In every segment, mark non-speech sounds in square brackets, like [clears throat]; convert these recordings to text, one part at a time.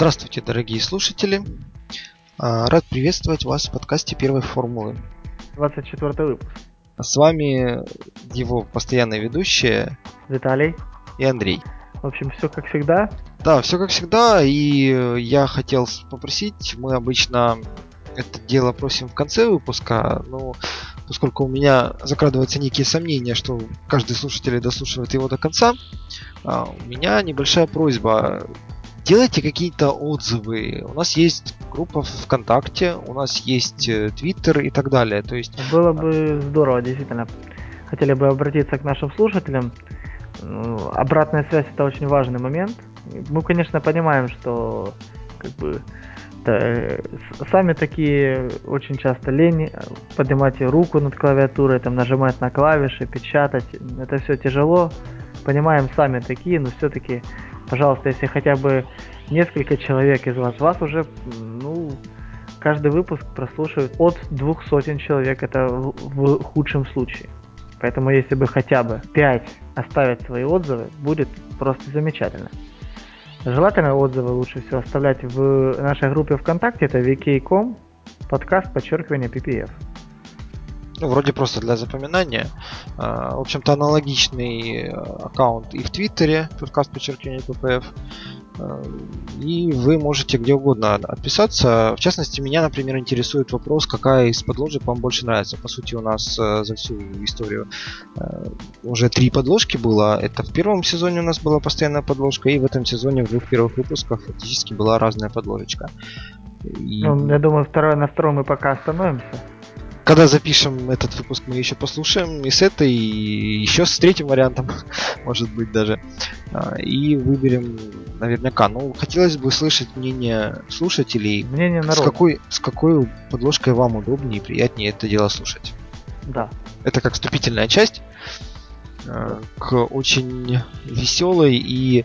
Здравствуйте, дорогие слушатели. А, рад приветствовать вас в подкасте первой формулы. 24 выпуск. С вами его постоянные ведущие Виталий и Андрей. В общем, все как всегда. Да, все как всегда. И я хотел попросить, мы обычно это дело просим в конце выпуска, но поскольку у меня закрадываются некие сомнения, что каждый слушатель дослушивает его до конца, а, у меня небольшая просьба. Делайте какие-то отзывы. У нас есть группа ВКонтакте, у нас есть э, Твиттер и так далее. То есть... Было бы здорово, действительно. Хотели бы обратиться к нашим слушателям. Обратная связь это очень важный момент. Мы, конечно, понимаем, что как бы да, э, сами такие очень часто лень поднимать руку над клавиатурой, там нажимать на клавиши, печатать. Это все тяжело. Понимаем, сами такие, но все-таки пожалуйста, если хотя бы несколько человек из вас, вас уже, ну, каждый выпуск прослушивает от двух сотен человек, это в, в худшем случае. Поэтому если бы хотя бы 5 оставить свои отзывы, будет просто замечательно. Желательно отзывы лучше всего оставлять в нашей группе ВКонтакте, это vk.com, подкаст, подчеркивание PPF ну, вроде просто для запоминания. А, в общем-то, аналогичный э, аккаунт и в Твиттере, подкаст подчеркивание ППФ. А, и вы можете где угодно отписаться. В частности, меня, например, интересует вопрос, какая из подложек вам больше нравится. По сути, у нас э, за всю историю э, уже три подложки было. Это в первом сезоне у нас была постоянная подложка, и в этом сезоне в двух первых выпусках фактически была разная подложечка. И... Ну, я думаю, второе, на втором мы пока остановимся когда запишем этот выпуск, мы еще послушаем и с этой, и еще с третьим вариантом, [laughs] может быть даже. А, и выберем наверняка. Ну, хотелось бы слышать мнение слушателей. Мнение народа. С какой, с какой подложкой вам удобнее и приятнее это дело слушать. Да. Это как вступительная часть да. к очень веселой и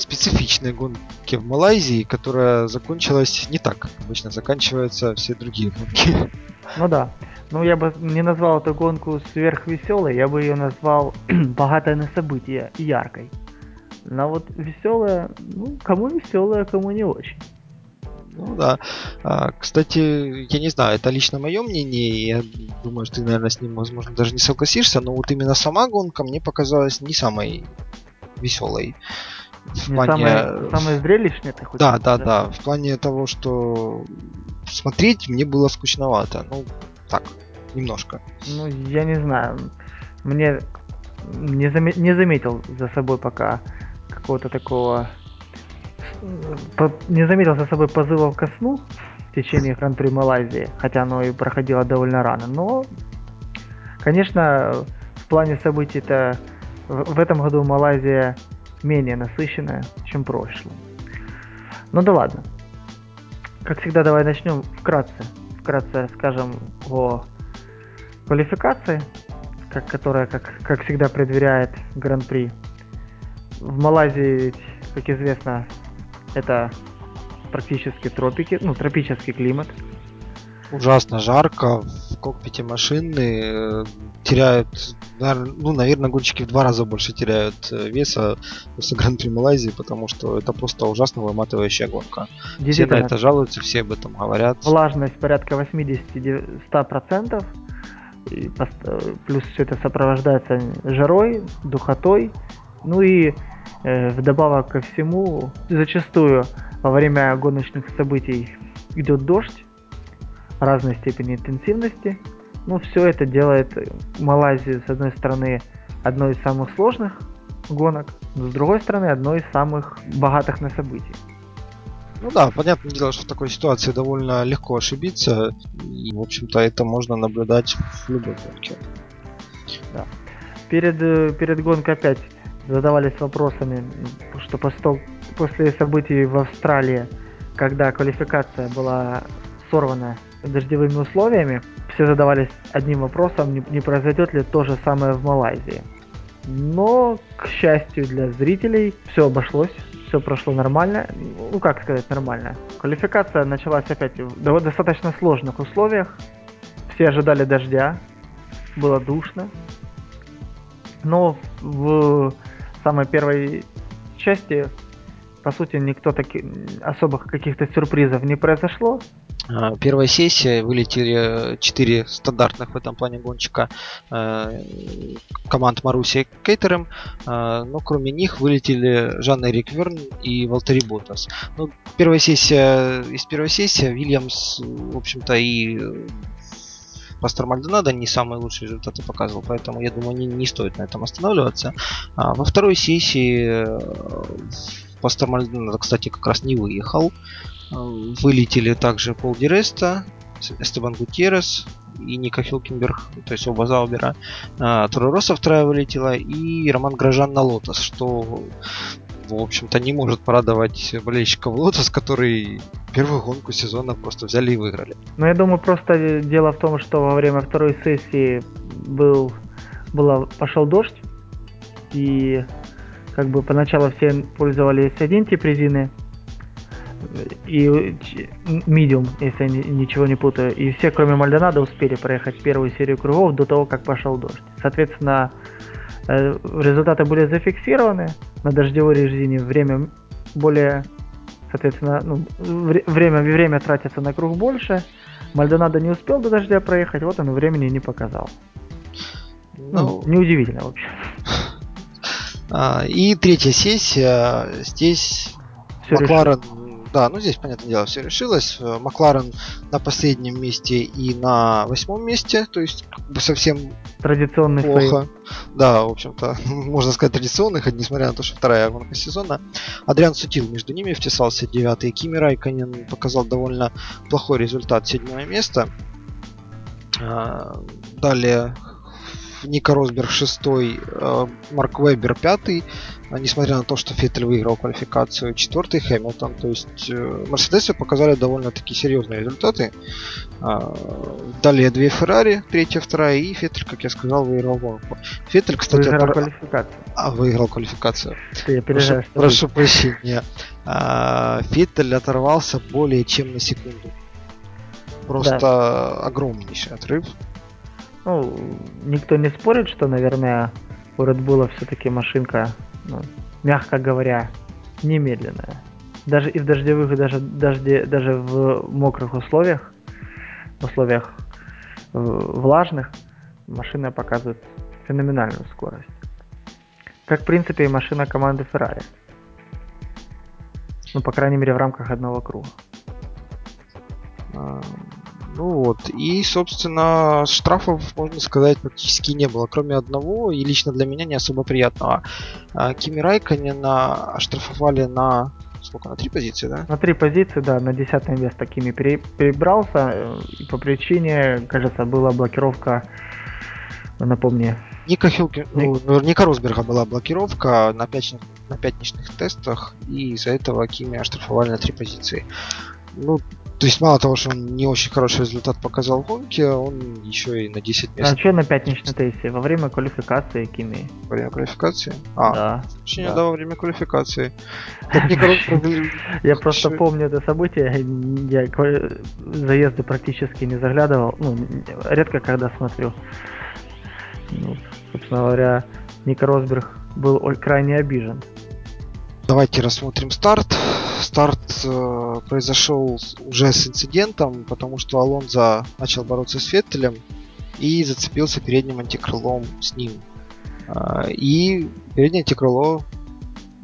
специфичной гонке в Малайзии, которая закончилась не так, обычно заканчиваются все другие гонки. Ну да. Ну, я бы не назвал эту гонку сверхвеселой, я бы ее назвал [clears throat] богатой на события и яркой. Но вот веселая, ну, кому веселая, кому не очень. Ну да. А, кстати, я не знаю, это лично мое мнение. Я думаю, что ты, наверное, с ним, возможно, даже не согласишься, но вот именно сама гонка мне показалась не самой веселой. В плане... самое, самое зрелищное ты хочешь да, да, да, В плане того, что смотреть мне было скучновато. Ну, так, немножко. Ну, я не знаю. Мне не, заме... не заметил за собой пока какого-то такого... Не заметил за собой позывов ко сну в течение Гран-при Малайзии, хотя оно и проходило довольно рано. Но, конечно, в плане событий-то в этом году Малайзия менее насыщенная, чем прошлое. Ну да ладно. Как всегда, давай начнем вкратце. Вкратце расскажем о квалификации, как, которая, как, как всегда, предверяет Гран-при. В Малайзии, как известно, это практически тропики, ну, тропический климат. Ужасно жарко, в кокпите машины э, теряют, ну, наверное, гонщики в два раза больше теряют э, веса после Гран-при Малайзии, потому что это просто ужасно выматывающая гонка. Все на это жалуются, все об этом говорят. Влажность порядка 80-100%, и плюс все это сопровождается жарой, духотой, ну и э, вдобавок ко всему, зачастую во время гоночных событий идет дождь разной степени интенсивности, ну, все это делает Малайзию, с одной стороны, одной из самых сложных гонок, но с другой стороны, одной из самых богатых на события. Ну да, понятное дело, что в такой ситуации довольно легко ошибиться. И, в общем-то, это можно наблюдать в любой гонке. Да. Перед, э, перед гонкой опять задавались вопросами, что после, после событий в Австралии, когда квалификация была сорвана дождевыми условиями, все задавались одним вопросом, не, не произойдет ли то же самое в Малайзии. Но, к счастью для зрителей, все обошлось, все прошло нормально. Ну, как сказать нормально? Квалификация началась опять в достаточно сложных условиях. Все ожидали дождя, было душно. Но в самой первой части по сути, никто таки, особых каких-то сюрпризов не произошло. А, первая сессия вылетели 4 стандартных в этом плане гонщика э, команд Маруси и Кейтером, э, но кроме них вылетели Жан Эрик Верн и Валтери Ботас. Ну, первая сессия, из первой сессии Вильямс, в общем-то, и Пастор Мальдонадо не самые лучшие результаты показывал, поэтому я думаю, не, не стоит на этом останавливаться. А во второй сессии Пастор Мальдонадо, кстати, как раз не выехал. Вылетели также Пол Диреста, Эстебан Гутьеррес и Ника Хилкенберг, то есть оба Заубера. Торо Росса вторая вылетела и Роман Грожан на Лотос, что в общем-то не может порадовать болельщиков Лотос, который первую гонку сезона просто взяли и выиграли. Ну, я думаю, просто дело в том, что во время второй сессии был, была, пошел дождь, и как бы поначалу все пользовались один тип резины, и medium, если я ничего не путаю. И все, кроме Мальдонада, успели проехать первую серию кругов до того, как пошел дождь. Соответственно, э, результаты были зафиксированы на дождевой резине. Время более, соответственно, ну, время, время тратится на круг больше. Мальдонадо не успел до дождя проехать, вот он времени не показал. Ну, ну неудивительно вообще. [laughs] А, и третья сессия. Здесь Все Макларен да, ну здесь, понятное дело, все решилось. Э, Макларен на последнем месте и на восьмом месте, то есть как бы совсем традиционный плохо. Фейл. Да, в общем-то, [laughs] можно сказать традиционный, хоть несмотря на то, что вторая гонка сезона. Адриан Сутил между ними втесался девятый. Кими Райконен показал довольно плохой результат, седьмое место. А, далее Ника Росберг шестой, э, Марк Вебер пятый, а несмотря на то, что Феттель выиграл квалификацию, четвертый Хэмилтон. То есть э, Мерседесы показали довольно-таки серьезные результаты. А, далее две Феррари, третья, вторая, и Феттель, как я сказал, выиграл гонку. Феттель, кстати, выиграл отор... квалификацию. А, выиграл квалификацию. Ты, прошу, прошу прощения. А, Феттель оторвался более чем на секунду. Просто да. огромнейший отрыв. Ну, никто не спорит, что, наверное, у Red Bull все-таки машинка, ну, мягко говоря, немедленная. Даже и в дождевых, и даже, дожде, даже в мокрых условиях, в условиях влажных, машина показывает феноменальную скорость. Как, в принципе, и машина команды Ferrari. Ну, по крайней мере, в рамках одного круга. Ну вот. И, собственно, штрафов, можно сказать, практически не было, кроме одного, и лично для меня не особо приятного. А, Кими Райконена оштрафовали на сколько, на три позиции, да? На три позиции, да, на десятое место Кими перебрался, и по причине, кажется, была блокировка, напомни. Ника Хилки, ну, наверняка Росберга была блокировка на, пятничных, на пятничных тестах, и из-за этого Кими оштрафовали на три позиции. Ну, то есть мало того, что он не очень хороший результат показал в гонке, он еще и на 10 мест. А что на пятничной тесте? Во время квалификации Кими. Во время квалификации? А, да. Точнее, да. да, во время квалификации. [laughs] Я просто помню это событие. Я заезды практически не заглядывал. Ну, редко когда смотрю. Ну, собственно говоря, Ника Росберг был крайне обижен. Давайте рассмотрим старт старт э, произошел уже с инцидентом, потому что Алонзо начал бороться с Феттелем и зацепился передним антикрылом с ним. Э, и переднее антикрыло,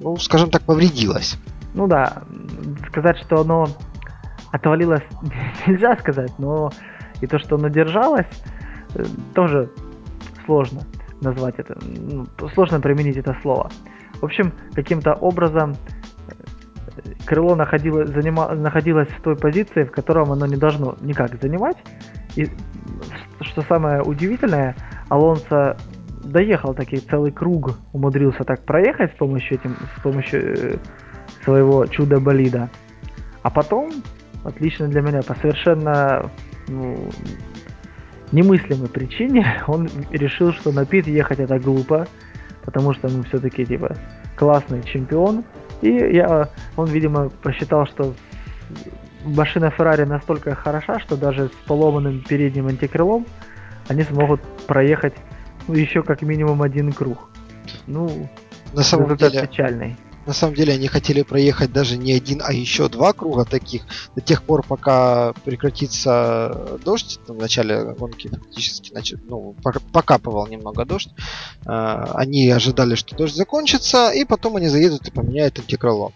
ну, скажем так, повредилось. Ну да, сказать, что оно отвалилось, [laughs] нельзя сказать, но и то, что оно держалось, э, тоже сложно назвать это, ну, сложно применить это слово. В общем, каким-то образом крыло находилось, занима, находилось в той позиции, в котором оно не должно никак занимать. И что самое удивительное, Алонсо доехал таки целый круг, умудрился так проехать с помощью, этим, с помощью э, своего чудо-болида. А потом, отлично для меня, по совершенно ну, немыслимой причине, [laughs] он решил, что на пит ехать это глупо, потому что, ну, все-таки, типа, классный чемпион, и я, он, видимо, посчитал, что машина Ferrari настолько хороша, что даже с поломанным передним антикрылом они смогут проехать ну, еще как минимум один круг. Ну, на самом деле, печальный. На самом деле они хотели проехать даже не один, а еще два круга таких до тех пор, пока прекратится дождь. в начале гонки фактически, значит, ну, покапывал немного дождь. Э, они ожидали, что дождь закончится, и потом они заедут и поменяют антикрыло.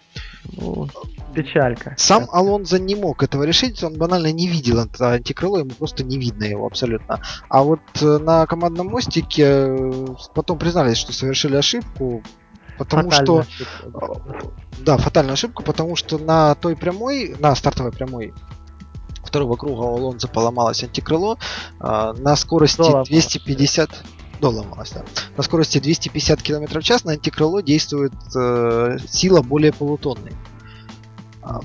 Печалька. Сам. Алонзо не мог этого решить, он банально не видел это антикрыло, ему просто не видно его абсолютно. А вот э, на командном мостике э, потом признались, что совершили ошибку, Потому фатальная что... Ошибка. Да, фатальную ошибку, потому что на той прямой, на стартовой прямой второго круга у Алонзо поломалось антикрыло э, на скорости Доломалось. 250 доломалось, да. На скорости 250 км в час на антикрыло действует э, сила более полутонной. А,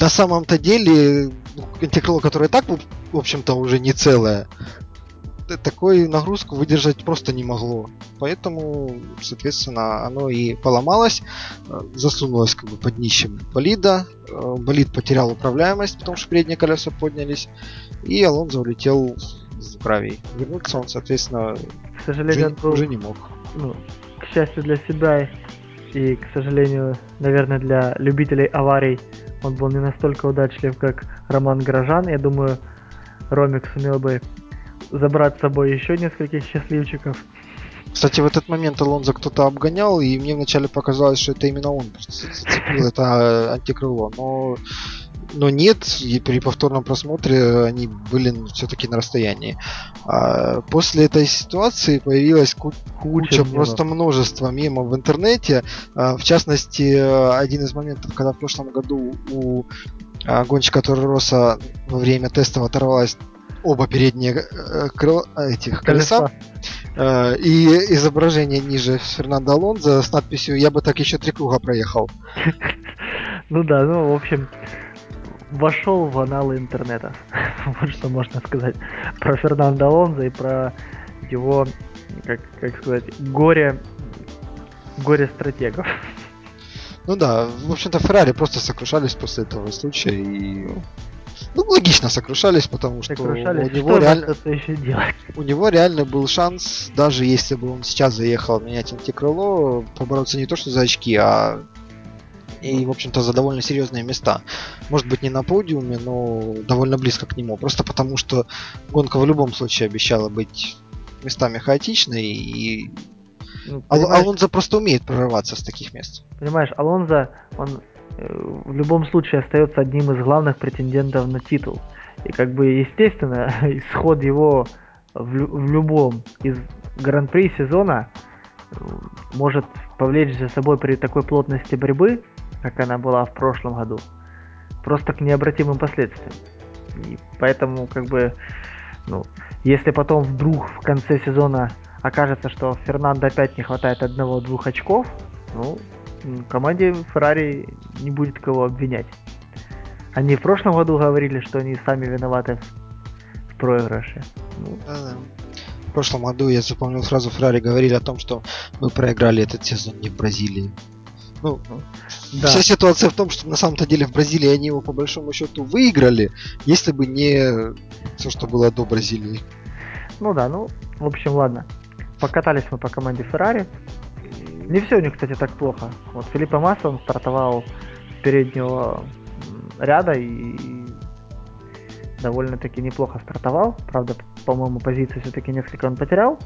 на самом-то деле ну, антикрыло, которое так, в общем-то, уже не целое, такой нагрузку выдержать просто не могло. Поэтому, соответственно, оно и поломалось, э, засунулось как бы под днищем болида. Э, болид потерял управляемость, потому что передние колеса поднялись. И Алонзо улетел в гравий. Вернуться он, соответственно, к сожалению, уже, был, уже не мог. Ну, к счастью для себя и, к сожалению, наверное, для любителей аварий, он был не настолько удачлив, как Роман Горожан. Я думаю, Ромик сумел бы забрать с собой еще нескольких счастливчиков. Кстати, в этот момент Алонзо кто-то обгонял, и мне вначале показалось, что это именно он зацепил это а, антикрыло. Но, но нет, и при повторном просмотре они были все-таки на расстоянии. А после этой ситуации появилась ку- куча, куча просто множество мемов в интернете. А, в частности, один из моментов, когда в прошлом году у а, гонщика Роса во время теста оторвалась оба передние э, крыла, этих колеса. Э, и изображение ниже Фернандо Алонзо с надписью «Я бы так еще три круга проехал». [laughs] Ну да, ну в общем, вошел в аналы интернета. [laughs] вот что можно сказать про Фернандо Алонзо и про его, как, как сказать, горе, горе стратегов. Ну да, в общем-то, Феррари просто сокрушались после этого случая и ну, логично сокрушались, потому что сокрушались. у него что реально... еще делать? У него реально был шанс, даже если бы он сейчас заехал менять антикрыло, побороться не то что за очки, а и, в общем-то, за довольно серьезные места. Может быть, не на подиуме, но довольно близко к нему. Просто потому, что гонка в любом случае обещала быть местами хаотичной, и ну, Алонзо просто умеет прорываться с таких мест. Понимаешь, Алонзо, он в любом случае остается одним из главных претендентов на титул. И как бы естественно [laughs] исход его в, в любом из гран-при сезона может повлечь за собой при такой плотности борьбы, как она была в прошлом году, просто к необратимым последствиям. И поэтому как бы, ну, если потом вдруг в конце сезона окажется, что Фернандо опять не хватает одного-двух очков, ну, команде Ferrari не будет кого обвинять. Они в прошлом году говорили, что они сами виноваты в проигрыше. Ну. Да, да. В прошлом году я запомнил сразу Феррари говорили о том, что мы проиграли этот сезон не в Бразилии. Ну, да. вся ситуация в том, что на самом-то деле в Бразилии они его по большому счету выиграли, если бы не все, что было до Бразилии. Ну да, ну, в общем, ладно. Покатались мы по команде Феррари. Не все у них, кстати, так плохо. Вот Филиппа Масса, он стартовал с переднего ряда и довольно-таки неплохо стартовал. Правда, по-моему, позиции все-таки несколько он потерял.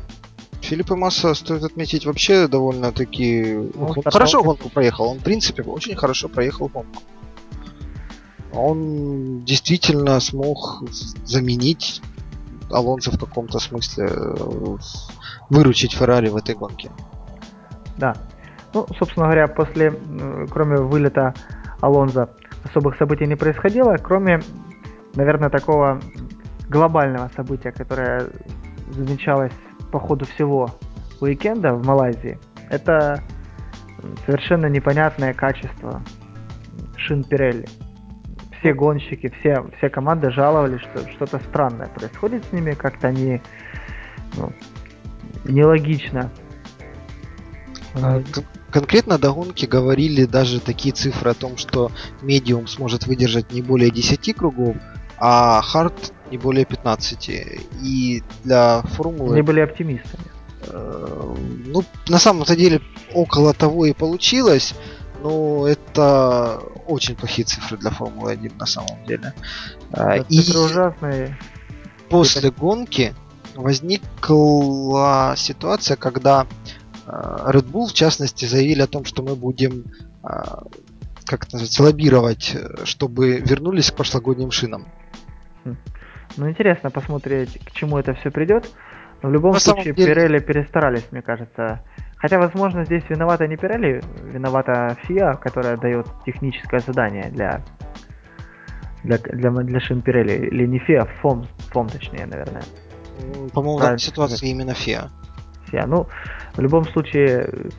Филиппа Масса, стоит отметить, вообще довольно-таки... Ну, он хорошо гонку проехал. Он, в принципе, очень хорошо проехал гонку. Он действительно смог заменить Алонсо в каком-то смысле, э, выручить Феррари в этой гонке. Да. Ну, собственно говоря, после, кроме вылета Алонза, особых событий не происходило, кроме, наверное, такого глобального события, которое замечалось по ходу всего уикенда в Малайзии. Это совершенно непонятное качество шин Пирелли. Все гонщики, все, все команды жаловались, что что-то странное происходит с ними, как-то они ну, нелогично конкретно до гонки говорили даже такие цифры о том, что медиум сможет выдержать не более 10 кругов, а хард не более 15. И для формулы... Они были оптимистами. Э, ну, на самом-то деле, около того и получилось. Ну, это очень плохие цифры для Формулы-1 на самом деле. А, это и ужасные. После это... гонки возникла ситуация, когда а, Red Bull, в частности, заявили о том, что мы будем а, как это называется, лоббировать, чтобы вернулись к прошлогодним шинам. Хм. Ну, интересно посмотреть, к чему это все придет. Но в любом На случае, деле... Пирелли перестарались, мне кажется. Хотя, возможно, здесь виновата не Пирелли, виновата ФИА, которая дает техническое задание для для, для, для шин Пирелли. Или не ФИА, ФОМ, ФОМ точнее, наверное. По-моему, в ситуации именно ФИА. ФИА. Ну, в любом случае,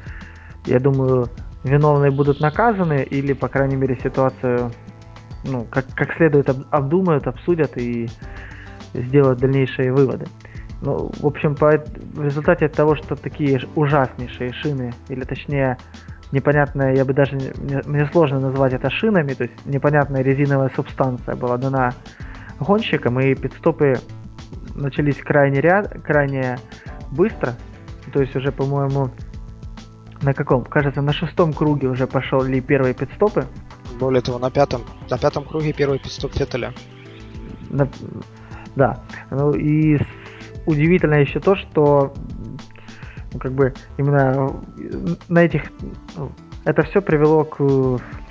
я думаю, виновные будут наказаны, или, по крайней мере, ситуацию ну, как, как следует обдумают, обсудят и сделают дальнейшие выводы. Ну, в общем, по, в результате того, что такие ужаснейшие шины, или точнее, непонятная, я бы даже, мне, сложно назвать это шинами, то есть непонятная резиновая субстанция была дана гонщикам, и пидстопы начались крайне, ряд, крайне быстро, то есть уже, по-моему, на каком? Кажется, на шестом круге уже пошел ли первые пидстопы. Более того, на пятом, на пятом круге первый пидстоп Феттеля. На, да. Ну и удивительно еще то, что ну, как бы именно на этих ну, это все привело к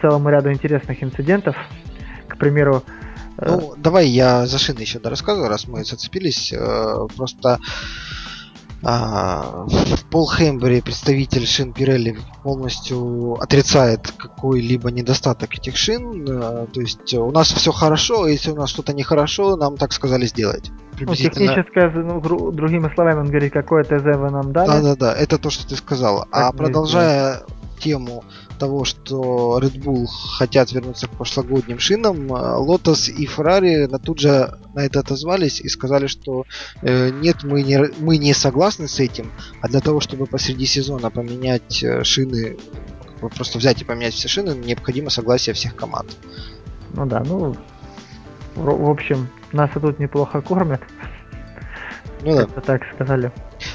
целому ряду интересных инцидентов. К примеру, э, ну, давай я за шины еще рассказываю, раз мы зацепились. Э, просто Пол Хэмбери, представитель шин Пирелли, полностью отрицает какой-либо недостаток этих шин. А, то есть у нас все хорошо, а если у нас что-то нехорошо, нам так сказали сделать. Ну, техническое, ну, другими словами, он говорит, какое ТЗ вы нам дали. Да-да-да, это то, что ты сказал. а продолжая тему того, что Red Bull хотят вернуться к прошлогодним шинам, э, Lotus и Ferrari на тут же на это отозвались и сказали, что э, нет, мы не, мы не согласны с этим, а для того, чтобы посреди сезона поменять э, шины, просто взять и поменять все шины, необходимо согласие всех команд. Ну да, ну, в, в общем, нас и тут неплохо кормят. Ну да. так сказали.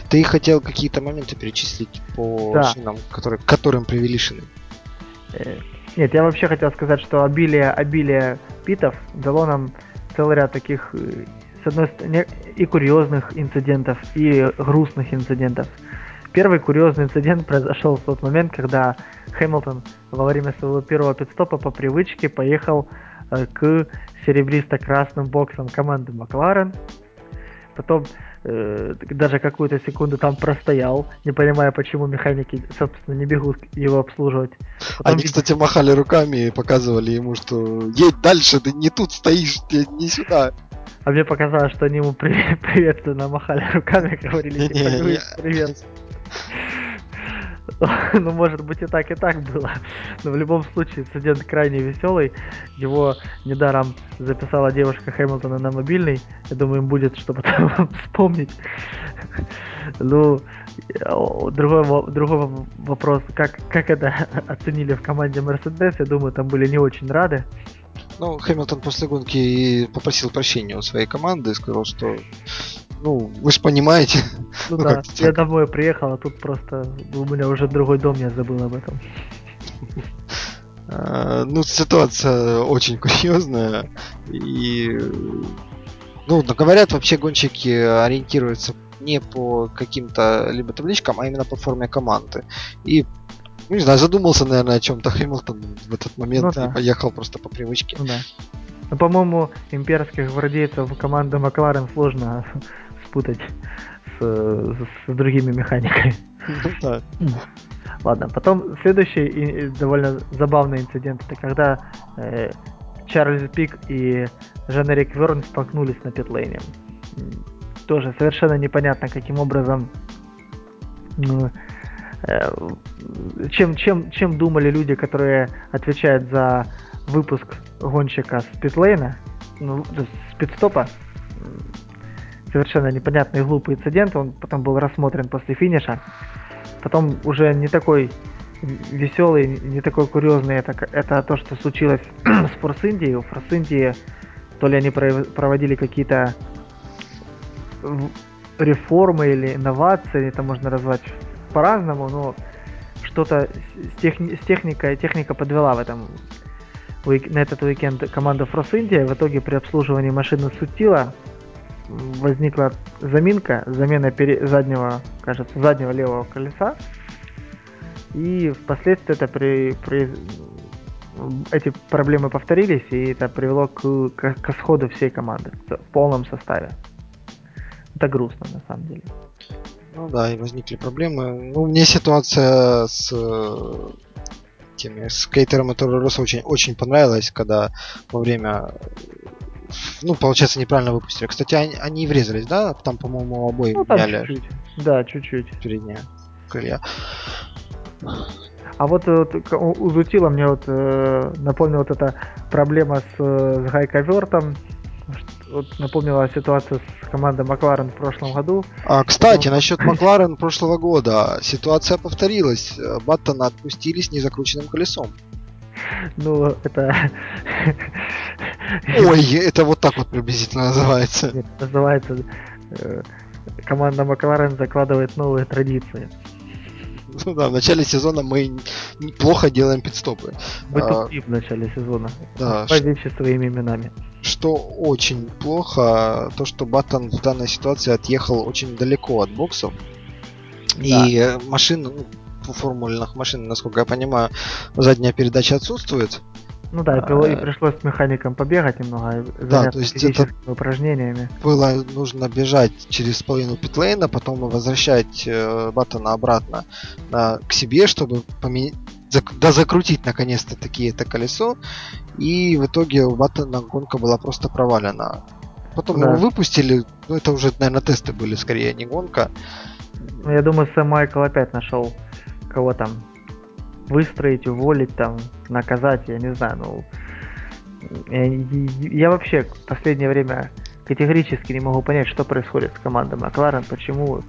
Ты хотел какие-то моменты перечислить по да. шинам, которые, к которым привели шины? Э, нет, я вообще хотел сказать, что обилие, обилие питов дало нам целый ряд таких, э, с одной стороны, и курьезных инцидентов, и грустных инцидентов. Первый курьезный инцидент произошел в тот момент, когда Хэмилтон во время своего первого пидстопа по привычке поехал э, к серебристо-красным боксам команды Макларен. Потом даже какую-то секунду там простоял, не понимая, почему механики, собственно, не бегут его обслуживать. Потом Они, кстати, махали руками и показывали ему, что едь дальше, ты не тут стоишь, ты не сюда. А мне показалось, что они ему привет, приветственно [laughs] махали руками, [laughs] говорили, типа, привет. [laughs] [laughs] ну, может быть, и так, и так было. Но в любом случае, инцидент крайне веселый. Его недаром записала девушка Хэмилтона на мобильный. Я думаю, им будет что потом [laughs] вспомнить. ну, другой, другой вопрос, как, как это [laughs] оценили в команде Mercedes, я думаю, там были не очень рады. Ну, Хэмилтон после гонки попросил прощения у своей команды и сказал, что ну, вы же понимаете. Ну, ну да, [laughs] я домой приехал, а тут просто у меня уже другой дом, я забыл об этом. [laughs] А, ну, ситуация очень курьезная. И, ну, говорят, вообще гонщики ориентируются не по каким-то либо табличкам, а именно по форме команды. И ну, не знаю, задумался, наверное, о чем-то Хэмилтон в этот момент ну, да. и поехал просто по привычке. Ну, да. Ну, по-моему, имперских гвардейцев команды Макларен сложно спутать с, с, с другими механиками. Ну Ладно, потом следующий довольно забавный инцидент, это когда э, Чарльз Пик и Жан-Эрик Верн столкнулись на питлейне. Тоже совершенно непонятно, каким образом э, чем, чем, чем думали люди, которые отвечают за выпуск гонщика с питлейна, ну, с питстопа, совершенно непонятный глупый инцидент, он потом был рассмотрен после финиша. Потом уже не такой веселый, не такой курьезный, это, это то, что случилось [clears throat] с Форс Индией. У Форс Индии то ли они проводили какие-то реформы или инновации, это можно назвать по-разному, но что-то с, техни- с техникой, техника подвела в этом на этот уикенд команда Фрос Индия. В итоге при обслуживании машины Сутила возникла заминка, замена пере- заднего, кажется, заднего левого колеса. И впоследствии это при, при эти проблемы повторились, и это привело к, к, исходу всей команды в полном составе. Это грустно, на самом деле. Ну да, и возникли проблемы. Ну, мне ситуация с теми скейтером и Торо очень, очень понравилась, когда во время ну, получается, неправильно выпустили. Кстати, они, они врезались, да? Там, по-моему, обои ну, меняли. Чуть-чуть. Да, чуть-чуть. Передние крылья. А вот, вот у Зутила мне вот э, напомнила вот эта проблема с, с гайковертом. Вот напомнила ситуацию с командой Макларен в прошлом году. А, кстати, ну... насчет [laughs] Макларен прошлого года. Ситуация повторилась. Баттона отпустили с незакрученным колесом. Ну, это... Ой, это вот так вот приблизительно называется. Нет, называется э, команда Макларен закладывает новые традиции. Ну да, в начале сезона мы неплохо делаем пидстопы. Мы а, тупим в начале сезона. Да. По вещи своими именами. Что очень плохо, то что Баттон в данной ситуации отъехал очень далеко от боксов. Да. И машина, ну, формульных машин, насколько я понимаю, задняя передача отсутствует. Ну да, и, а, пришлось с механиком побегать немного, да, то есть это упражнениями. Было нужно бежать через половину питлейна, потом возвращать э, Баттона обратно э, к себе, чтобы поменять да закрутить наконец-то таки это колесо, и в итоге у Баттона гонка была просто провалена. Потом да. его выпустили, ну это уже, наверное, тесты были скорее, а не гонка. Ну, я думаю, Сэм Майкл опять нашел кого там выстроить, уволить, там, наказать, я не знаю, ну... Я, я вообще в последнее время категорически не могу понять, что происходит с командой Макларен, почему...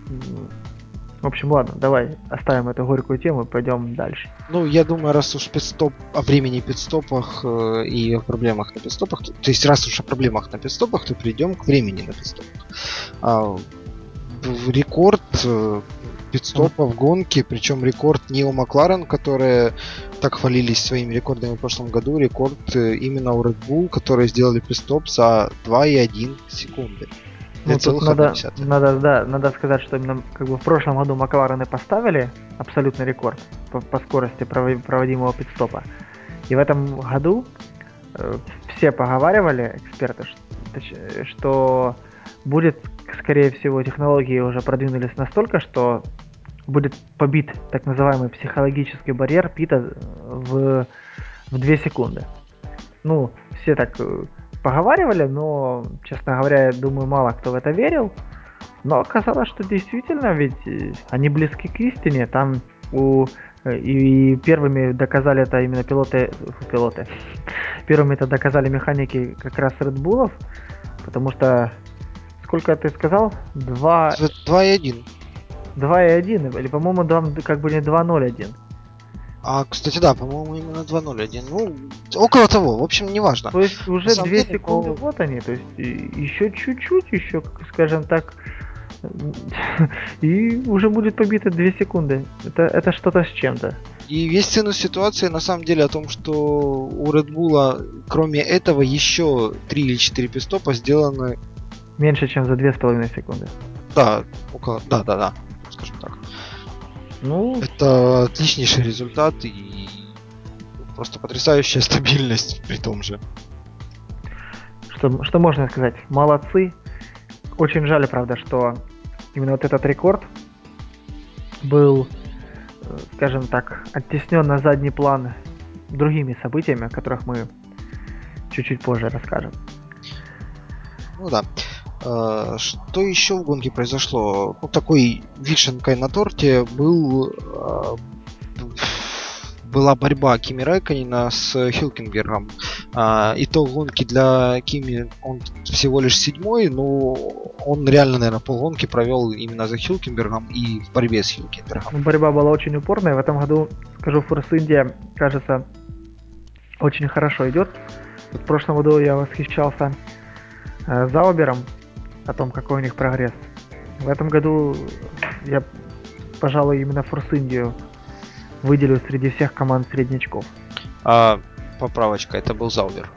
В общем, ладно, давай оставим эту горькую тему и пойдем дальше. Ну, я думаю, раз уж пидстоп, о времени пидстопах э, и о проблемах на пидстопах, то, то есть раз уж о проблемах на пидстопах, то перейдем к времени на пидстопах. А, рекорд э, пидстопа в гонке, причем рекорд не у Макларен, которые так хвалились своими рекордами в прошлом году, рекорд э, именно у Red Bull, которые сделали пидстоп за 2,1 секунды. Ну, тут надо, надо, да, надо сказать, что именно как бы в прошлом году Макларены поставили абсолютный рекорд по, по скорости проводимого пидстопа. И в этом году э, все поговаривали, эксперты, что, что будет скорее всего, технологии уже продвинулись настолько, что будет побит так называемый психологический барьер Пита в, в 2 секунды. Ну, все так э, поговаривали, но, честно говоря, я думаю, мало кто в это верил. Но оказалось, что действительно, ведь э, они близки к истине. Там у э, и первыми доказали это именно пилоты, пилоты. [laughs] Первыми это доказали механики как раз Red Bullов, потому что сколько ты сказал? 2... 2,1. 2,1, или, по-моему, там как бы не 2,01. А, кстати, да, по-моему, именно 2.0.1. Ну, около того, в общем, неважно. То есть уже 2 деле, секунды, по... вот они, то есть еще чуть-чуть, еще, скажем так, и уже будет побито 2 секунды. Это, это что-то с чем-то. И весь цену ситуации на самом деле о том, что у Red Bull, кроме этого, еще 3 или 4 пистопа сделаны Меньше, чем за 2,5 секунды. Да, около, да, да, да, скажем так. Ну, это отличнейший результат и просто потрясающая стабильность при том же. Что, что можно сказать? Молодцы. Очень жаль, правда, что именно вот этот рекорд был, э, скажем так, оттеснен на задний план другими событиями, о которых мы чуть-чуть позже расскажем. Ну да. Э, что еще в гонке произошло? Ну, такой вишенкой на торте был э, была борьба Кими Райконина с Хилкингером. А, итог гонки для Кими он всего лишь седьмой, но он реально, наверное, полгонки провел именно за Хилкенбергом и в борьбе с Хилкенбергом. Ну, борьба была очень упорная. В этом году, скажу, Форс Индия, кажется, очень хорошо идет. В прошлом году я восхищался э, Заубером, о том, какой у них прогресс. В этом году я, пожалуй, именно Форс Индию выделю среди всех команд среднячков. А, поправочка, это был Заубер.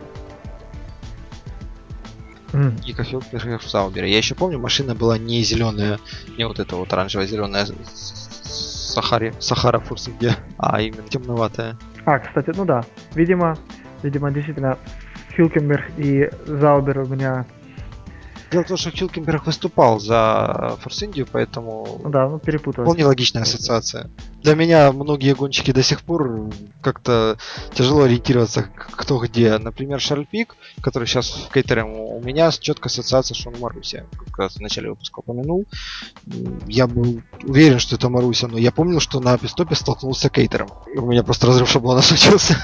М, Гика Хилкберг в Заубере. Я еще помню, машина была не зеленая, не вот эта вот оранжевая зеленая Сахари, Сахара Фурсинге, а именно темноватая. А, кстати, ну да, видимо, видимо, действительно, Хилкенберг и Заубер у меня, Дело в том, что Хилкенберг выступал за Форс Индию, поэтому ну да, ну перепутал. вполне логичная ассоциация. Для меня многие гонщики до сих пор как-то тяжело ориентироваться, кто где. Например, Шарль Пик, который сейчас в Кейтере, у меня четкая ассоциация, что он Маруся. Как раз в начале выпуска упомянул. Я был уверен, что это Маруся, но я помнил, что на пистопе столкнулся с Кейтером. И у меня просто разрыв шаблона [laughs] случился.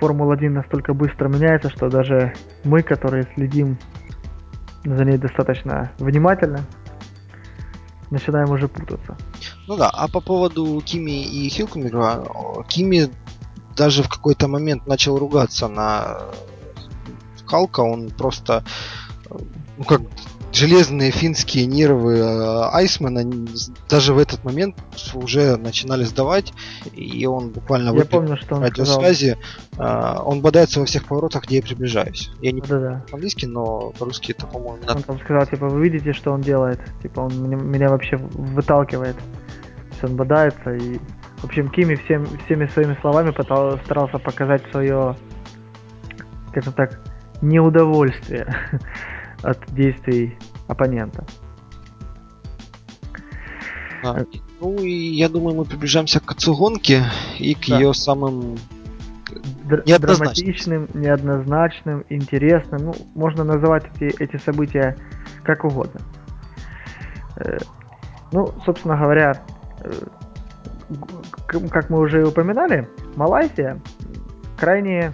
Формула-1 настолько быстро меняется, что даже мы, которые следим за ней достаточно внимательно, начинаем уже путаться. Ну да, а по поводу Кими и Хилкенберга, о, Кими даже в какой-то момент начал ругаться на Халка, он просто, ну как, железные финские нервы э, с- даже в этот момент уже начинали сдавать, и он буквально Я выпил помню, что он радиосвязи, э, он бодается во всех поворотах, где я приближаюсь. Я не Да-да. по-английски, но по-русски это, по-моему, именно Он там сказал, типа, вы видите, что он делает? Типа, он меня, вообще выталкивает. То есть он бодается и... В общем, Кими всем, всеми своими словами пытал- старался показать свое, скажем так, неудовольствие [laughs] от действий оппонента. Да. Ну и я думаю, мы приближаемся к концу гонки и к Да. ее самым Др- Неоднозначно. драматичным, неоднозначным, интересным. Ну, можно называть эти, эти события как угодно. Э, Ну, собственно говоря, э, как мы уже и упоминали, Малайзия крайне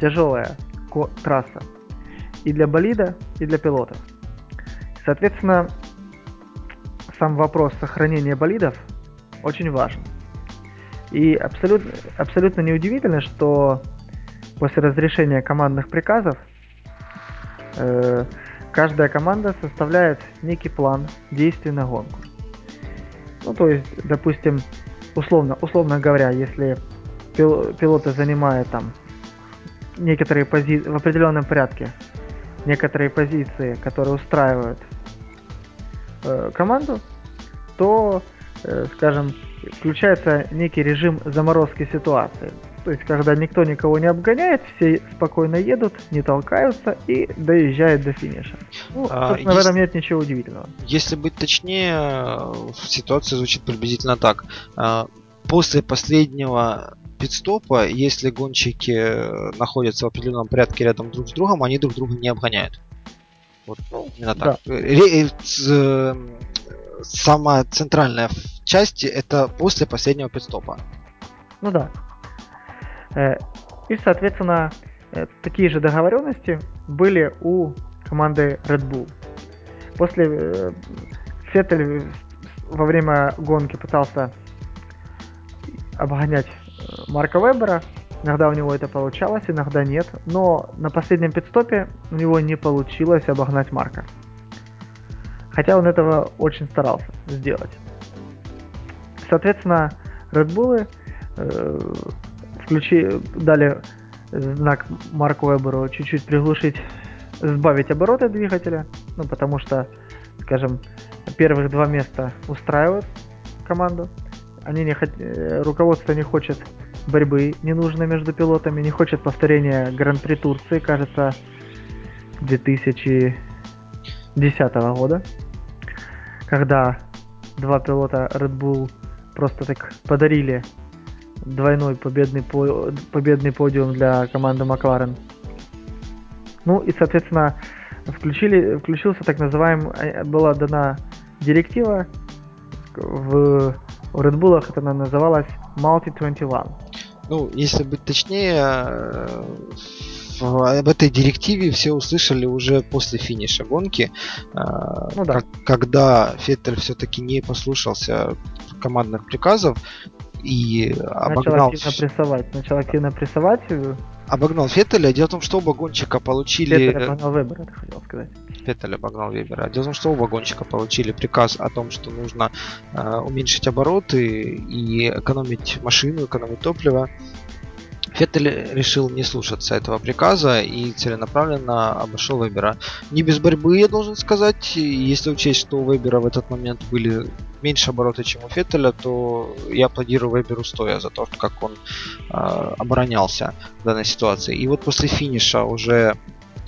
тяжелая трасса и для болида, и для пилотов. Соответственно, сам вопрос сохранения болидов очень важен. И абсолютно, абсолютно неудивительно, что после разрешения командных приказов э, каждая команда составляет некий план действий на гонку. Ну, то есть, допустим, условно, условно говоря, если пил- пилоты занимают там некоторые позиции в определенном порядке, некоторые позиции, которые устраивают э, команду, то, э, скажем, включается некий режим заморозки ситуации. То есть, когда никто никого не обгоняет, все спокойно едут, не толкаются и доезжают до финиша. Ну, А, собственно, в этом нет ничего удивительного. Если быть точнее, э, ситуация звучит приблизительно так. Э, После последнего пидстопа, если гонщики э, находятся в определенном порядке рядом друг с другом, они друг друга не обгоняют. Вот Ну, именно так. Э, ре- э, э, Самая центральная в части это после последнего пидстопа. Ну да. И, соответственно, такие же договоренности были у команды Red Bull. После Феттель во время гонки пытался обгонять Марка Вебера. Иногда у него это получалось, иногда нет. Но на последнем пидстопе у него не получилось обогнать Марка. Хотя он этого очень старался сделать. Соответственно, Red Bull э, включи, дали знак Марку Веберу чуть-чуть приглушить, сбавить обороты двигателя, ну потому что, скажем, первых два места устраивают команду. Они не хот- э, руководство не хочет борьбы ненужной между пилотами, не хочет повторения Гран-при Турции, кажется, 2010 года, когда два пилота Red Bull просто так подарили двойной победный, по- победный подиум для команды Макларен. Ну и, соответственно, включили, включился так называемый, э, была дана директива в у Red Bull это она называлась Multi 21. Ну, если быть точнее, э, в- об этой директиве все услышали уже после финиша гонки, э, Ну да. когда Феттель все-таки не послушался командных приказов и Начал обогнал активно прессовать. Начал активно прессовать. Э, обогнал Феттеля. Дело в том, что оба гонщика получили... Феттель обогнал Вебера, ты хотел сказать. Феттель обогнал Вебера. Дело в том, что оба гонщика получили приказ о том, что нужно э, уменьшить обороты и экономить машину, экономить топливо. Феттель решил не слушаться этого приказа и целенаправленно обошел Вебера. Не без борьбы, я должен сказать. Если учесть, что у Вебера в этот момент были меньше обороты, чем у Феттеля, то я аплодирую Веберу стоя за то, как он э, оборонялся в данной ситуации. И вот после финиша уже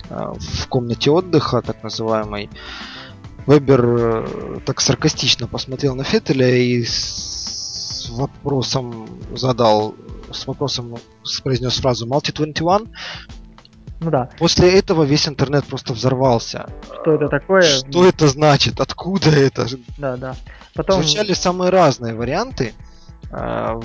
э, в комнате отдыха, так называемой, Вебер э, так саркастично посмотрел на Феттеля и с вопросом задал с вопросом произнес фразу Multi-21. Ну да. После этого весь интернет просто взорвался. Что это такое? Что это значит? Откуда это? Да, да. Потом... Звучали самые разные варианты. А,